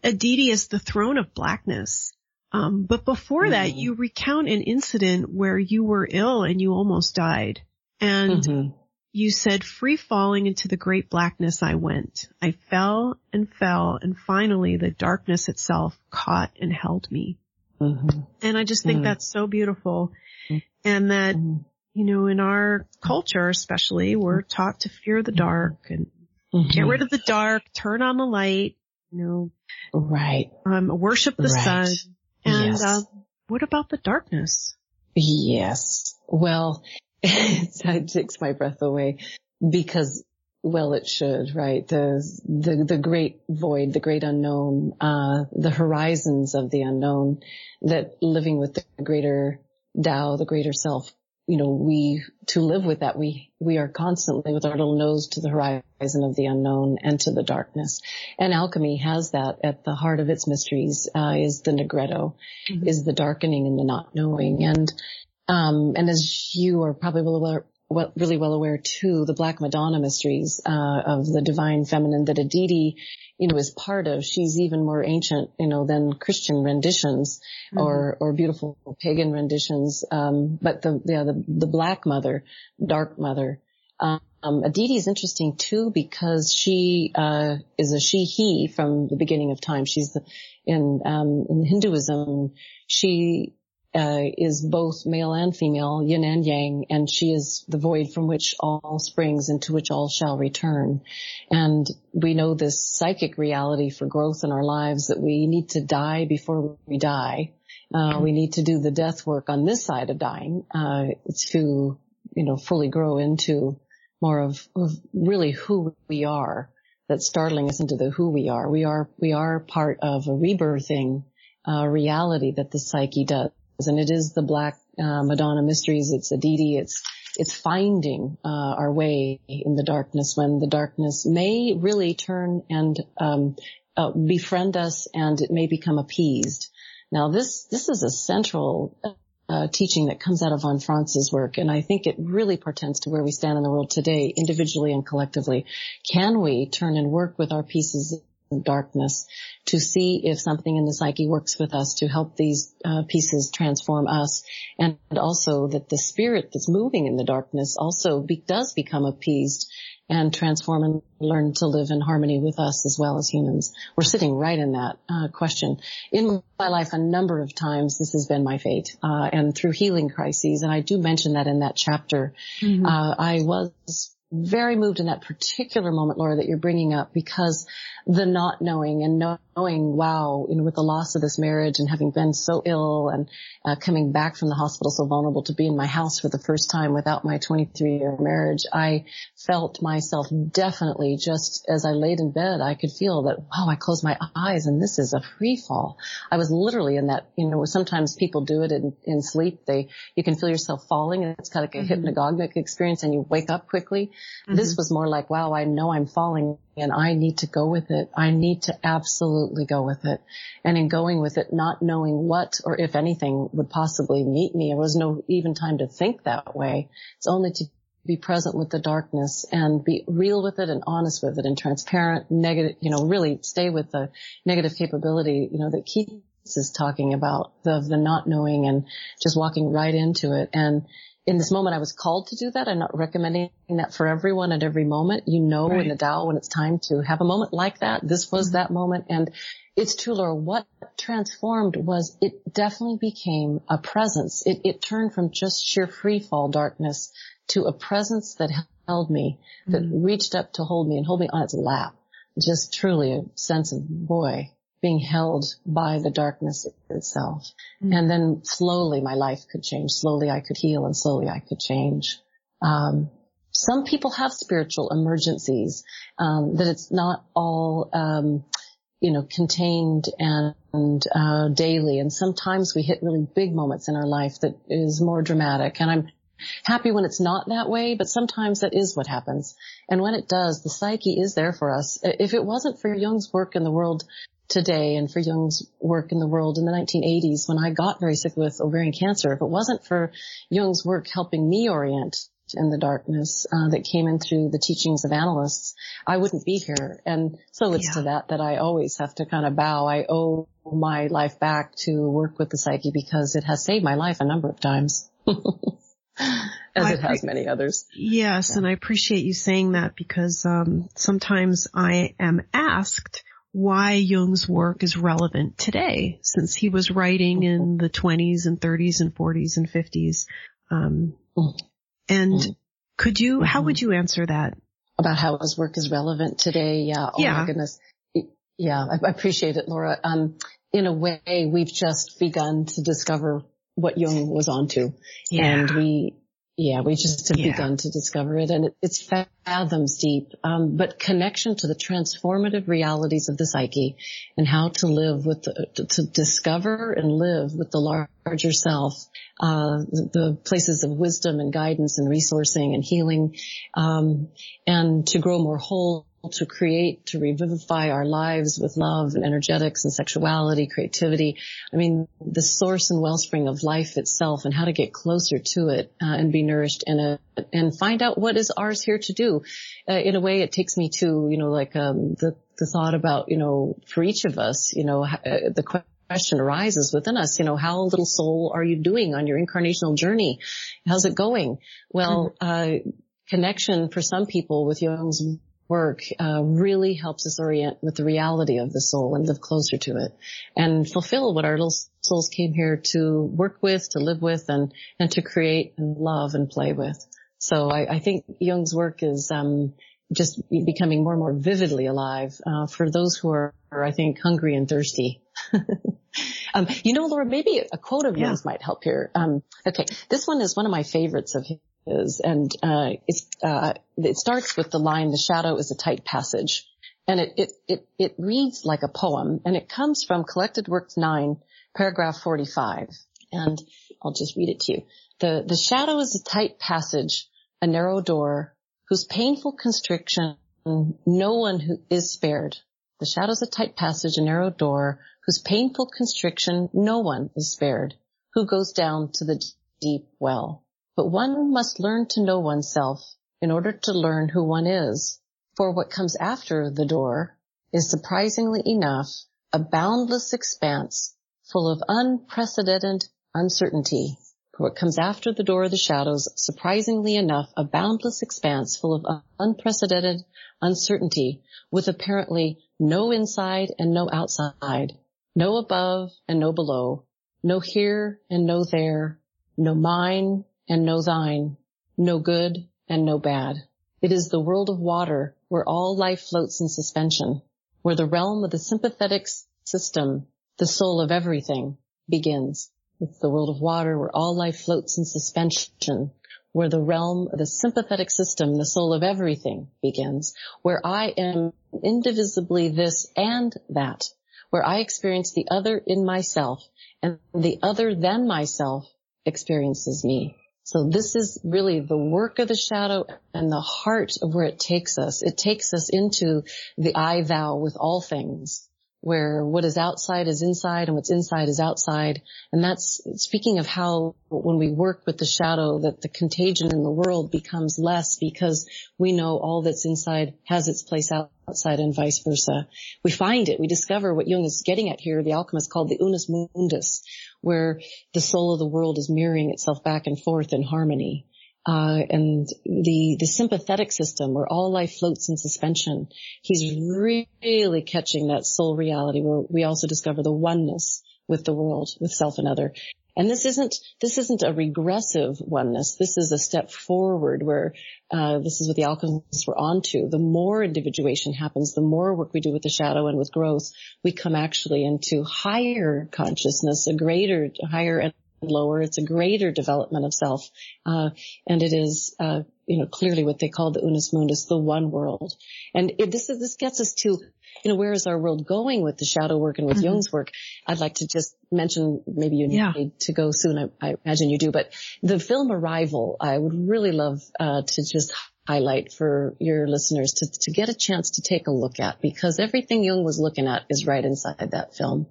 Aditi is the throne of blackness. Um, but before mm-hmm. that, you recount an incident where you were ill and you almost died. And mm-hmm. You said, free falling into the great blackness I went. I fell and fell and finally the darkness itself caught and held me. Mm-hmm. And I just think mm-hmm. that's so beautiful. And that, mm-hmm. you know, in our culture especially, we're taught to fear the dark and get mm-hmm. rid of the dark, turn on the light, you know. Right. Um, worship the right. sun. And, yes. uh, what about the darkness? Yes. Well, it takes my breath away because well, it should, right? The, the, the great void, the great unknown, uh, the horizons of the unknown that living with the greater Tao, the greater self, you know, we, to live with that, we, we are constantly with our little nose to the horizon of the unknown and to the darkness. And alchemy has that at the heart of its mysteries, uh, is the nigredo, mm-hmm. is the darkening and the not knowing. And, um, and as you are probably well aware, well, really well aware too, the Black Madonna mysteries uh, of the divine feminine that Aditi, you know, is part of. She's even more ancient, you know, than Christian renditions mm-hmm. or or beautiful pagan renditions. Um, but the yeah, the the Black Mother, Dark Mother. Um, Aditi is interesting too because she uh, is a she/he from the beginning of time. She's the, in um, in Hinduism. She uh, is both male and female, yin and yang, and she is the void from which all springs and to which all shall return. And we know this psychic reality for growth in our lives that we need to die before we die. Uh, we need to do the death work on this side of dying, uh, to, you know, fully grow into more of, of really who we are. That's startling us into the who we are. We are, we are part of a rebirthing, uh, reality that the psyche does and it is the Black uh, Madonna Mysteries. It's Aditi. It's it's finding uh, our way in the darkness when the darkness may really turn and um, uh, befriend us, and it may become appeased. Now, this this is a central uh, teaching that comes out of von Franz's work, and I think it really portends to where we stand in the world today, individually and collectively. Can we turn and work with our pieces darkness to see if something in the psyche works with us to help these uh, pieces transform us and also that the spirit that's moving in the darkness also be, does become appeased and transform and learn to live in harmony with us as well as humans. We're sitting right in that uh, question. In my life, a number of times this has been my fate, uh, and through healing crises, and I do mention that in that chapter. Mm-hmm. Uh, I was very moved in that particular moment, Laura, that you're bringing up because the not knowing and knowing, wow, you know, with the loss of this marriage and having been so ill and uh, coming back from the hospital so vulnerable to be in my house for the first time without my 23 year marriage, I felt myself definitely just as I laid in bed, I could feel that, wow, I closed my eyes and this is a free fall. I was literally in that, you know, sometimes people do it in, in sleep. They, you can feel yourself falling and it's kind of like a mm-hmm. hypnagogic experience and you wake up quickly. Mm-hmm. This was more like, wow, I know I'm falling and I need to go with it. I need to absolutely go with it. And in going with it, not knowing what or if anything would possibly meet me, there was no even time to think that way. It's only to be present with the darkness and be real with it and honest with it and transparent, negative, you know, really stay with the negative capability, you know, that Keats is talking about the, the not knowing and just walking right into it. And in this moment I was called to do that. I'm not recommending that for everyone at every moment. You know right. in the Tao when it's time to have a moment like that. This was mm-hmm. that moment and it's true, Laura. What transformed was it definitely became a presence. It, it turned from just sheer free fall darkness to a presence that held me, that mm-hmm. reached up to hold me and hold me on its lap. Just truly a sense of boy, being held by the darkness itself. Mm-hmm. And then slowly my life could change. Slowly I could heal and slowly I could change. Um, some people have spiritual emergencies, um, that it's not all, um, you know, contained and, uh, daily. And sometimes we hit really big moments in our life that is more dramatic. And I'm happy when it's not that way, but sometimes that is what happens. And when it does, the psyche is there for us. If it wasn't for Jung's work in the world today and for Jung's work in the world in the 1980s when I got very sick with ovarian cancer. If it wasn't for Jung's work helping me orient in the darkness uh, that came in through the teachings of analysts, I wouldn't be here. And so it's yeah. to that that I always have to kind of bow. I owe my life back to work with the psyche because it has saved my life a number of times. As I it has many others. Yes, yeah. and I appreciate you saying that because um, sometimes I am asked why Jung's work is relevant today, since he was writing in the 20s and 30s and 40s and 50s. Um, and could you, how would you answer that? About how his work is relevant today? Yeah. Oh yeah. my goodness. Yeah, I appreciate it, Laura. Um, in a way, we've just begun to discover what Jung was onto. Yeah. And we, yeah, we just have yeah. begun to discover it and it, it's fathoms deep. Um, but connection to the transformative realities of the psyche and how to live with the, to, to discover and live with the larger self, uh, the, the, places of wisdom and guidance and resourcing and healing, um, and to grow more whole to create, to revivify our lives with love and energetics and sexuality, creativity. I mean, the source and wellspring of life itself and how to get closer to it uh, and be nourished in it and find out what is ours here to do. Uh, in a way, it takes me to, you know, like um, the, the thought about, you know, for each of us, you know, uh, the question arises within us, you know, how little soul are you doing on your incarnational journey? How's it going? Well, mm-hmm. uh, connection for some people with Jung's work uh, really helps us orient with the reality of the soul and live closer to it and fulfill what our little souls came here to work with, to live with, and and to create and love and play with. So I, I think Jung's work is um, just becoming more and more vividly alive uh, for those who are, are, I think, hungry and thirsty. um, you know, Laura, maybe a quote of yours yeah. might help here. Um, okay, this one is one of my favorites of is. And uh, uh, it starts with the line, "The shadow is a tight passage," and it it it it reads like a poem, and it comes from Collected Works Nine, paragraph forty-five. And I'll just read it to you. The the shadow is a tight passage, a narrow door, whose painful constriction no one who is spared. The shadow is a tight passage, a narrow door, whose painful constriction no one is spared. Who goes down to the deep well? But one must learn to know oneself in order to learn who one is. For what comes after the door is surprisingly enough a boundless expanse full of unprecedented uncertainty. For What comes after the door of the shadows, surprisingly enough, a boundless expanse full of unprecedented uncertainty with apparently no inside and no outside, no above and no below, no here and no there, no mine and no thine, no good and no bad. It is the world of water where all life floats in suspension, where the realm of the sympathetic system, the soul of everything, begins. It's the world of water where all life floats in suspension, where the realm of the sympathetic system, the soul of everything begins, where I am indivisibly this and that, where I experience the other in myself and the other than myself experiences me. So this is really the work of the shadow and the heart of where it takes us. It takes us into the I thou with all things where what is outside is inside and what's inside is outside. And that's speaking of how when we work with the shadow that the contagion in the world becomes less because we know all that's inside has its place outside and vice versa. We find it. We discover what Jung is getting at here. The alchemist called the unus mundus, where the soul of the world is mirroring itself back and forth in harmony. Uh, and the the sympathetic system where all life floats in suspension. He's really catching that soul reality where we also discover the oneness with the world, with self and other. And this isn't this isn't a regressive oneness. This is a step forward where uh, this is what the alchemists were onto. The more individuation happens, the more work we do with the shadow and with growth, we come actually into higher consciousness, a greater, higher lower. It's a greater development of self. Uh, and it is, uh, you know, clearly what they call the unus mundus, the one world. And it, this is, this gets us to, you know, where is our world going with the shadow work and with mm-hmm. Jung's work? I'd like to just mention, maybe you yeah. need to go soon. I, I, imagine you do, but the film Arrival, I would really love, uh, to just highlight for your listeners to, to get a chance to take a look at because everything Jung was looking at is right inside that film.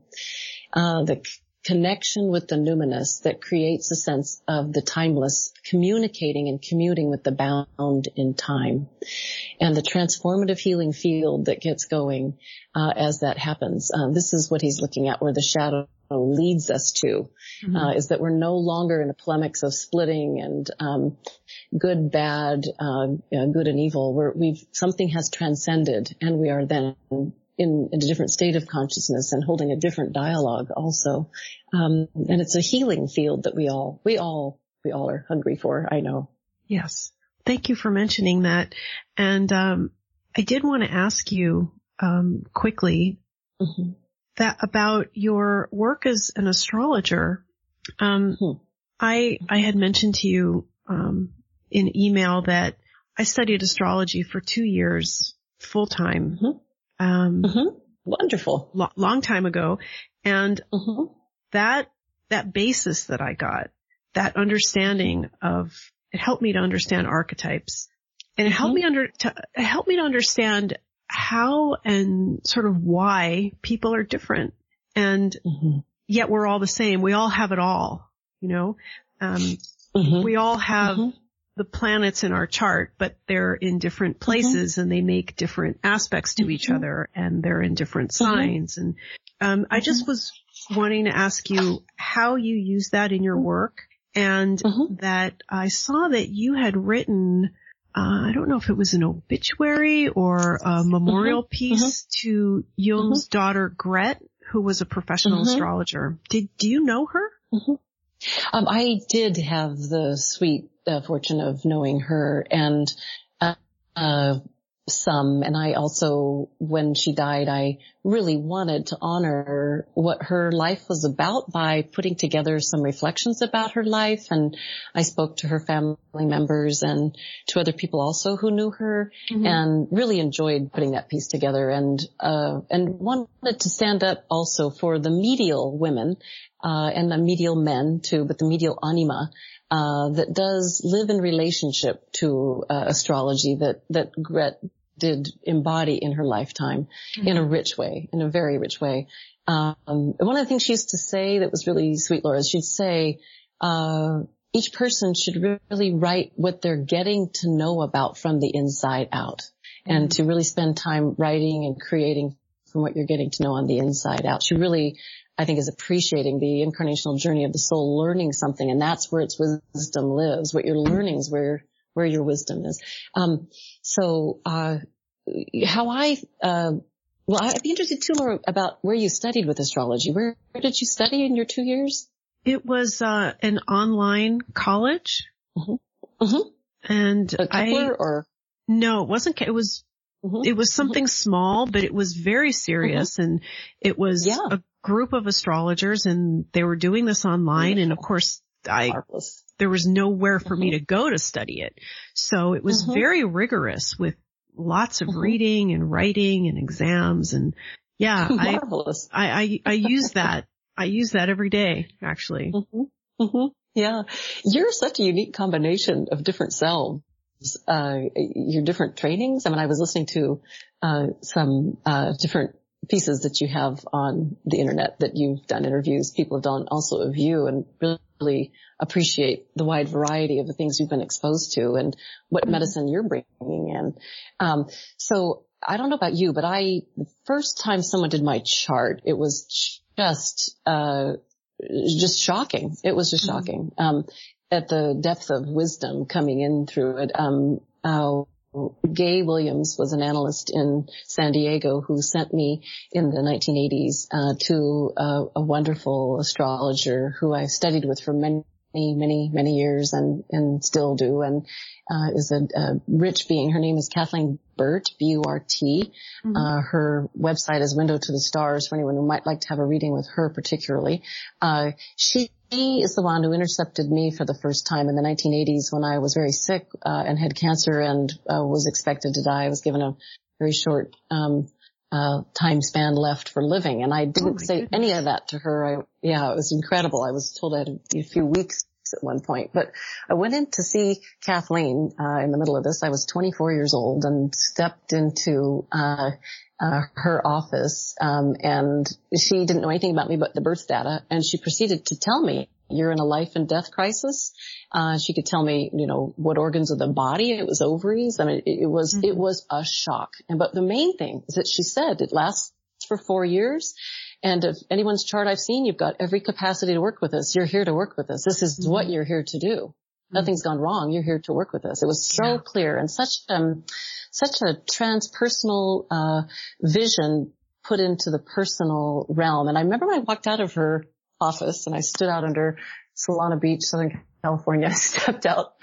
Uh, the connection with the numinous that creates a sense of the timeless communicating and commuting with the bound in time and the transformative healing field that gets going uh, as that happens. Uh, this is what he's looking at where the shadow leads us to mm-hmm. uh, is that we're no longer in a polemics of splitting and um, good, bad, uh, good and evil. Where we've something has transcended, and we are then in, in, a different state of consciousness and holding a different dialogue also. Um, and it's a healing field that we all, we all, we all are hungry for. I know. Yes. Thank you for mentioning that. And, um, I did want to ask you, um, quickly mm-hmm. that about your work as an astrologer. Um, mm-hmm. I, I had mentioned to you, um, in email that I studied astrology for two years full time. Mm-hmm um, mm-hmm. Wonderful. Lo- long time ago. And mm-hmm. that, that basis that I got, that understanding of, it helped me to understand archetypes and it helped mm-hmm. me under, to, it helped me to understand how and sort of why people are different. And mm-hmm. yet we're all the same. We all have it all, you know, um, mm-hmm. we all have mm-hmm the planets in our chart, but they're in different mm-hmm. places mm-hmm. and they make different aspects to mm-hmm. each other and they're in different mm-hmm. signs. And um, I just mm-hmm. was wanting to ask you how you use that in your work and that I saw that you had written uh, I don't know if it was an obituary or a memorial piece to Jung's daughter Gret, who was a professional astrologer. Did do you know her? Um, I did have the sweet uh, fortune of knowing her and uh, uh, some. And I also, when she died, I really wanted to honor what her life was about by putting together some reflections about her life. And I spoke to her family members and to other people also who knew her mm-hmm. and really enjoyed putting that piece together and, uh, and wanted to stand up also for the medial women, uh, and the medial men too, but the medial anima, uh, that does live in relationship to uh, astrology that that Gret did embody in her lifetime mm-hmm. in a rich way, in a very rich way. Um, one of the things she used to say that was really sweet, Laura, is she'd say, uh, each person should really write what they're getting to know about from the inside out mm-hmm. and to really spend time writing and creating from what you're getting to know on the inside out. She really, I think, is appreciating the incarnational journey of the soul, learning something, and that's where its wisdom lives. What you're learning is where where your wisdom is. Um, so, uh, how I, uh, well, I'd be interested too, Laura, about where you studied with astrology. Where, where did you study in your two years? It was uh, an online college, mm-hmm. Mm-hmm. and I or no, it wasn't. It was mm-hmm. it was something mm-hmm. small, but it was very serious, mm-hmm. and it was yeah. a group of astrologers, and they were doing this online, and of course, I Marvelous. there was nowhere for me mm-hmm. to go to study it, so it was very rigorous with lots of reading and writing and exams, and yeah, Marvelous. I I I, I use that I use that every day, actually. Mm-hmm. Mm-hmm. Yeah. You're such a unique combination of different selves. Uh, your different trainings. I mean, I was listening to, uh, some, uh, different pieces that you have on the internet that you've done interviews. People have done also of you and really appreciate the wide variety of the things you've been exposed to and what medicine you're bringing in. Um, so I don't know about you, but I, the first time someone did my chart, it was just, uh, just shocking. It was just mm-hmm. shocking. Um, at the depth of wisdom coming in through it. Um, Gay Williams was an analyst in San Diego who sent me in the 1980s uh, to uh, a wonderful astrologer who I studied with for many many, many years and, and still do and, uh, is a, a, rich being. Her name is Kathleen Burt, B-U-R-T. Mm-hmm. Uh, her website is Window to the Stars for anyone who might like to have a reading with her particularly. Uh, she is the one who intercepted me for the first time in the 1980s when I was very sick, uh, and had cancer and, uh, was expected to die. I was given a very short, um, uh, time span left for living. And I didn't oh say goodness. any of that to her. I, yeah, it was incredible. I was told I had a, a few weeks at one point, but I went in to see Kathleen, uh, in the middle of this. I was 24 years old and stepped into, uh, uh, her office, um, and she didn't know anything about me but the birth data, and she proceeded to tell me, "You're in a life and death crisis." Uh, she could tell me, you know, what organs of the body. It was ovaries. I mean, it, it was, mm-hmm. it was a shock. And, but the main thing is that she said it lasts for four years. And if anyone's chart I've seen, you've got every capacity to work with us. You're here to work with us. This is mm-hmm. what you're here to do. Nothing's gone wrong. You're here to work with us. It was so yeah. clear and such, um, such a transpersonal, uh, vision put into the personal realm. And I remember I walked out of her office and I stood out under Solana Beach, Southern California, stepped out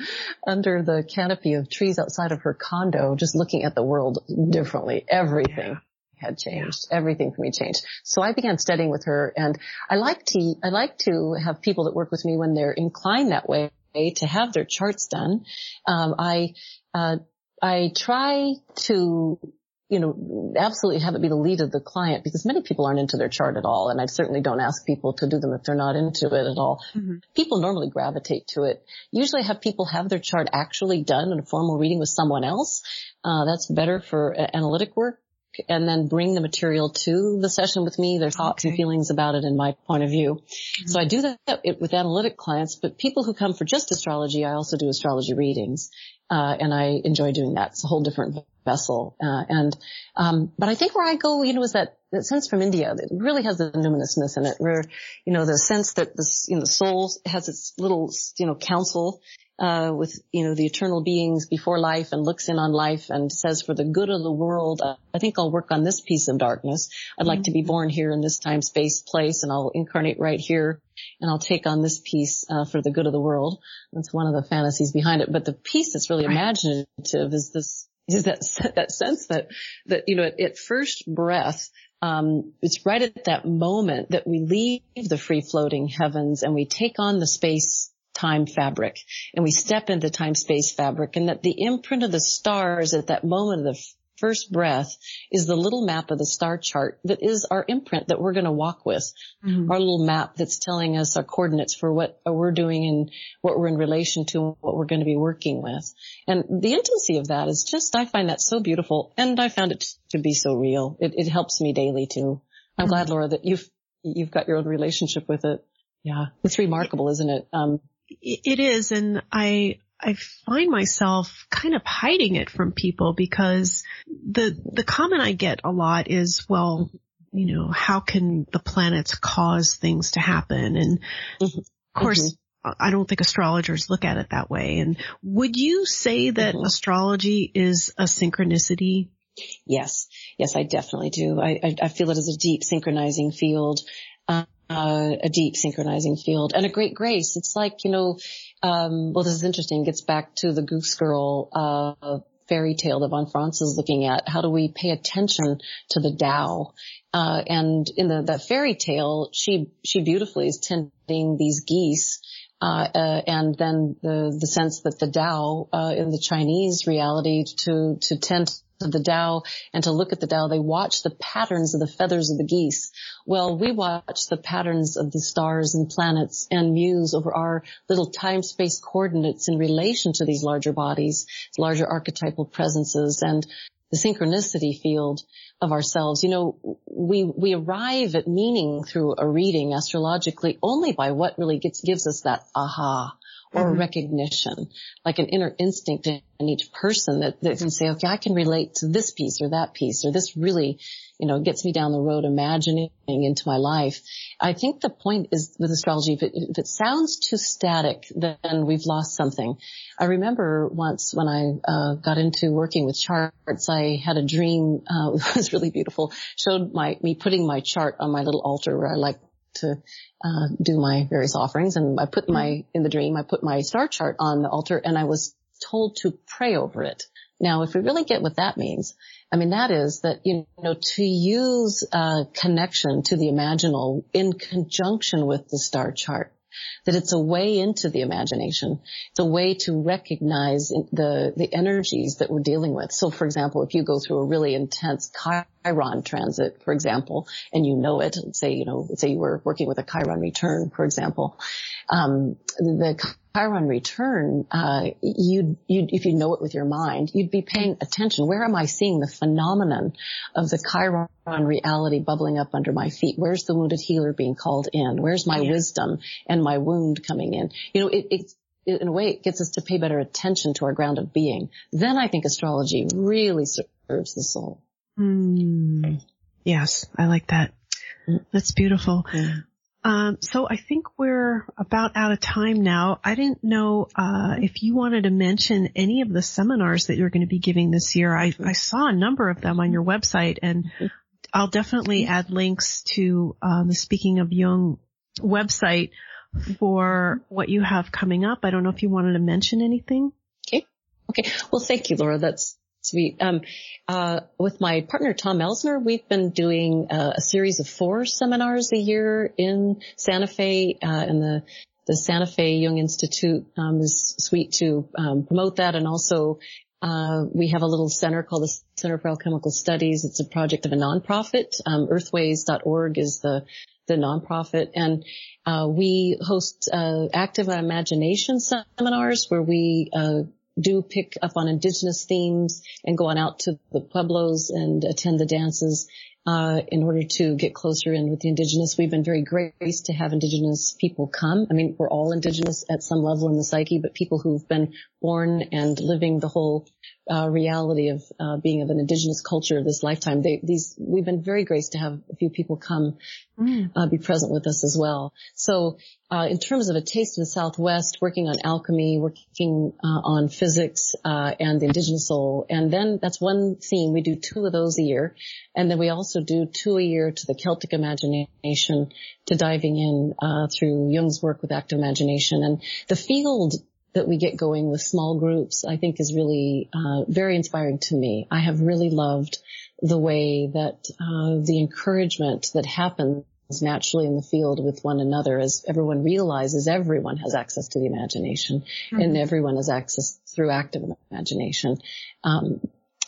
under the canopy of trees outside of her condo, just looking at the world differently. Everything had changed. Everything for me changed. So I began studying with her and I like to, I like to have people that work with me when they're inclined that way to have their charts done. Um, I, uh, I try to you know, absolutely have it be the lead of the client because many people aren't into their chart at all. And I certainly don't ask people to do them if they're not into it at all. Mm-hmm. People normally gravitate to it. Usually have people have their chart actually done in a formal reading with someone else. Uh, that's better for analytic work and then bring the material to the session with me, their thoughts okay. and feelings about it and my point of view. Mm-hmm. So I do that with analytic clients, but people who come for just astrology, I also do astrology readings. Uh, and I enjoy doing that. It's a whole different vessel. Uh, and, um, but I think where I go, you know, is that, that sense from India that really has the numinousness in it where, you know, the sense that this, you know, the soul has its little, you know, council, uh, with, you know, the eternal beings before life and looks in on life and says for the good of the world, uh, I think I'll work on this piece of darkness. I'd mm-hmm. like to be mm-hmm. born here in this time, space, place, and I'll incarnate right here and I'll take on this piece uh, for the good of the world. That's one of the fantasies behind it. But the piece that's really imaginative is this is that that sense that that you know at, at first breath um, it's right at that moment that we leave the free floating heavens and we take on the space time fabric and we step into time space fabric and that the imprint of the stars at that moment of the first breath is the little map of the star chart that is our imprint that we're going to walk with. Mm-hmm. Our little map that's telling us our coordinates for what we're doing and what we're in relation to what we're going to be working with. And the intimacy of that is just, I find that so beautiful and I found it to be so real. It, it helps me daily too. I'm mm-hmm. glad, Laura, that you've, you've got your own relationship with it. Yeah. It's remarkable, isn't it? Um, it is. And I, I find myself kind of hiding it from people because the, the comment I get a lot is, well, you know, how can the planets cause things to happen? And mm-hmm. of course, mm-hmm. I don't think astrologers look at it that way. And would you say that mm-hmm. astrology is a synchronicity? Yes. Yes, I definitely do. I, I, I feel it as a deep synchronizing field. Uh, a deep synchronizing field and a great grace. It's like, you know, um, well, this is interesting. It gets back to the Goose Girl, uh, fairy tale that von Franz is looking at. How do we pay attention to the Tao? Uh, and in the, that fairy tale, she, she beautifully is tending these geese. Uh, uh, and then the, the sense that the Tao, uh, in the Chinese reality to, to tend to the Tao and to look at the Tao, they watch the patterns of the feathers of the geese. Well, we watch the patterns of the stars and planets and muse over our little time-space coordinates in relation to these larger bodies, larger archetypal presences and the synchronicity field of ourselves. You know, we, we arrive at meaning through a reading astrologically only by what really gets, gives us that aha or mm-hmm. recognition, like an inner instinct in each person that, that can say, okay, I can relate to this piece or that piece, or this really, you know, gets me down the road imagining into my life. I think the point is with astrology, if it, if it sounds too static, then we've lost something. I remember once when I uh, got into working with charts, I had a dream, uh, it was really beautiful, showed my, me putting my chart on my little altar where I like to uh, do my various offerings. And I put my, in the dream, I put my star chart on the altar and I was told to pray over it. Now, if we really get what that means, I mean, that is that, you know, to use a connection to the imaginal in conjunction with the star chart that it's a way into the imagination. It's a way to recognize the, the energies that we're dealing with. So for example, if you go through a really intense Chiron transit, for example, and you know it, say, you know, say you were working with a Chiron return, for example, um, the Chiron return, uh, you you if you know it with your mind, you'd be paying attention. Where am I seeing the phenomenon of the Chiron reality bubbling up under my feet? Where's the wounded healer being called in? Where's my yeah. wisdom and my wound coming in? You know, it, it, in a way, it gets us to pay better attention to our ground of being. Then I think astrology really serves the soul. Mm. Yes, I like that. Mm. That's beautiful. Mm. Um, so I think we're about out of time now. I didn't know uh, if you wanted to mention any of the seminars that you're going to be giving this year. I, I saw a number of them on your website, and I'll definitely add links to um, the Speaking of Jung website for what you have coming up. I don't know if you wanted to mention anything. Okay. Okay. Well, thank you, Laura. That's Sweet. Um, uh, with my partner Tom Elsner, we've been doing uh, a series of four seminars a year in Santa Fe, uh, and the the Santa Fe Jung Institute um, is sweet to um, promote that, and also uh, we have a little center called the Center for Alchemical Studies. It's a project of a nonprofit. Um, Earthways.org is the the nonprofit, and uh, we host uh, active imagination seminars where we uh, do pick up on indigenous themes and go on out to the pueblos and attend the dances uh, in order to get closer in with the indigenous. We've been very graced to have indigenous people come. I mean, we're all indigenous at some level in the psyche, but people who've been born and living the whole uh, reality of uh, being of an indigenous culture this lifetime. They, these we've been very graced to have a few people come mm. uh, be present with us as well. So, uh, in terms of a taste of the Southwest, working on alchemy, working uh, on physics uh, and the indigenous soul, and then that's one theme. We do two of those a year, and then we also do two a year to the Celtic imagination, to diving in through Jung's work with active imagination, and the field that we get going with small groups, I think is really uh, very inspiring to me. I have really loved the way that uh, the encouragement that happens naturally in the field with one another as everyone realizes everyone has access to the imagination mm-hmm. and everyone has access through active imagination. Um,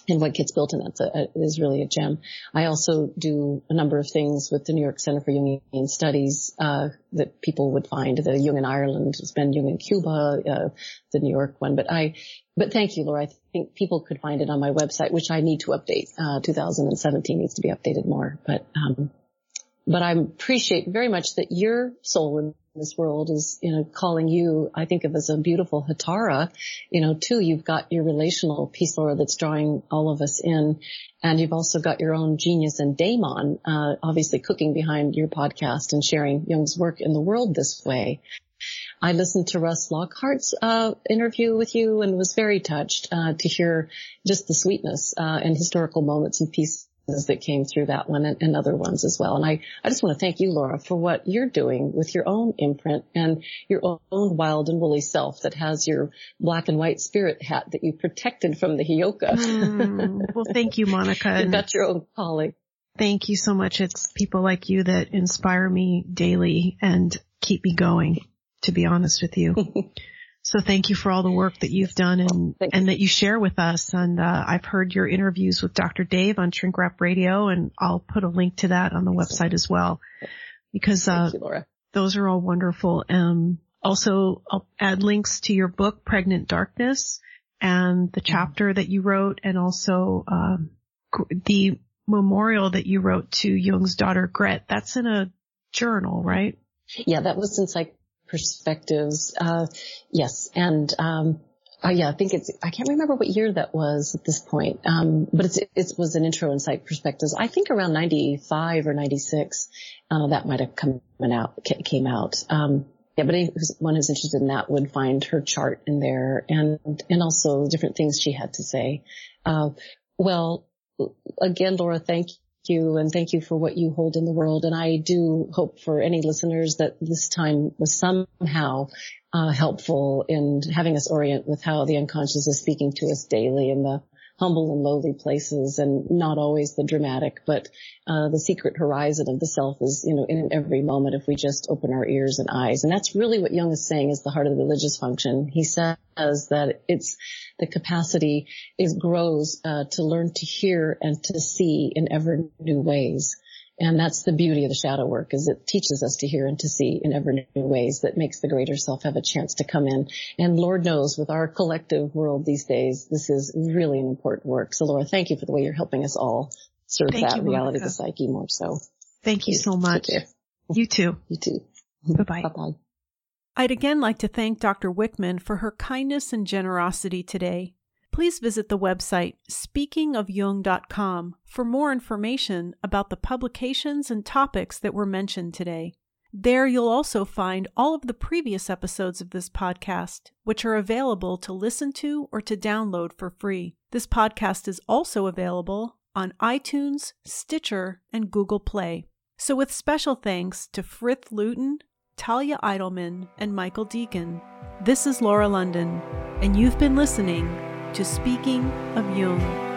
and what gets built in that is really a gem. I also do a number of things with the New York Center for Jungian Studies uh, that people would find. The Jung in Ireland has been Jung in Cuba, uh, the New York one. But I, but thank you, Laura. I think people could find it on my website, which I need to update. Uh, 2017 needs to be updated more. But um, but I appreciate very much that your soul in this world is, you know, calling you, I think of as a beautiful Hatara, you know, too, you've got your relational peace Laura, that's drawing all of us in. And you've also got your own genius and daemon, uh, obviously cooking behind your podcast and sharing Jung's work in the world this way. I listened to Russ Lockhart's uh, interview with you and was very touched uh, to hear just the sweetness uh, and historical moments and pieces that came through that one and, and, other ones as well. And I, I just want to thank you, Laura, for what you're doing with your own imprint and your own wild and woolly self that has your black and white spirit hat that you protected from the Heyoka. Mm, well, thank you, Monika. You've got your own calling. Thank you so much. It's people like you that inspire me daily and keep me going to be honest with you. so thank you for all the work that you've done and, and that you share with us. And, uh, I've heard your interviews with Dr. Dave on Shrink Rap Radio and I'll put a link to that on the website as well because, uh, you, those are all wonderful. Um, also I'll add links to your book, Pregnant Darkness and the mm-hmm. chapter that you wrote and also, um, the memorial that you wrote to Jung's daughter Gret. That's in a journal, right? Yeah, that was in Psych perspectives. Uh, yes. And, um, uh, yeah, I think it's, I can't remember what year that was at this point. Um, but it's, it was an intro in psych perspectives. I think around 95 or 96, uh, that might have come out, came out. Um, yeah, but anyone who's interested in that would find her chart in there and, and also different things she had to say. Uh, well, again, Laura, thank you and thank you for what you hold in the world. And I do hope for any listeners that this time was somehow uh, helpful in having us orient with how the unconscious is speaking to us daily in the humble and lowly places and not always the dramatic, but uh, the secret horizon of the self is, you know, in every moment if we just open our ears and eyes. And that's really what Jung is saying is the heart of the religious function. He says that it's the capacity is grows uh, to learn to hear and to see in ever new ways. And that's the beauty of the shadow work is it teaches us to hear and to see in ever new ways that makes the greater self have a chance to come in. And Lord knows with our collective world these days, this is really an important work. So Laura, thank you for the way you're helping us all serve thank that you, reality of the psyche more so. Thank you so much. You too. You too. Bye-bye. Bye-bye. I'd again like to thank Dr. Wikman for her kindness and generosity today please visit the website speakingofjung.com for more information about the publications and topics that were mentioned today. There you'll also find all of the previous episodes of this podcast, which are available to listen to or to download for free. This podcast is also available on iTunes, Stitcher, and Google Play. So, with special thanks to Frith Luton, Talia Eidelman, and Michael Deacon, this is Laura London, and you've been listening to Speaking of Jung.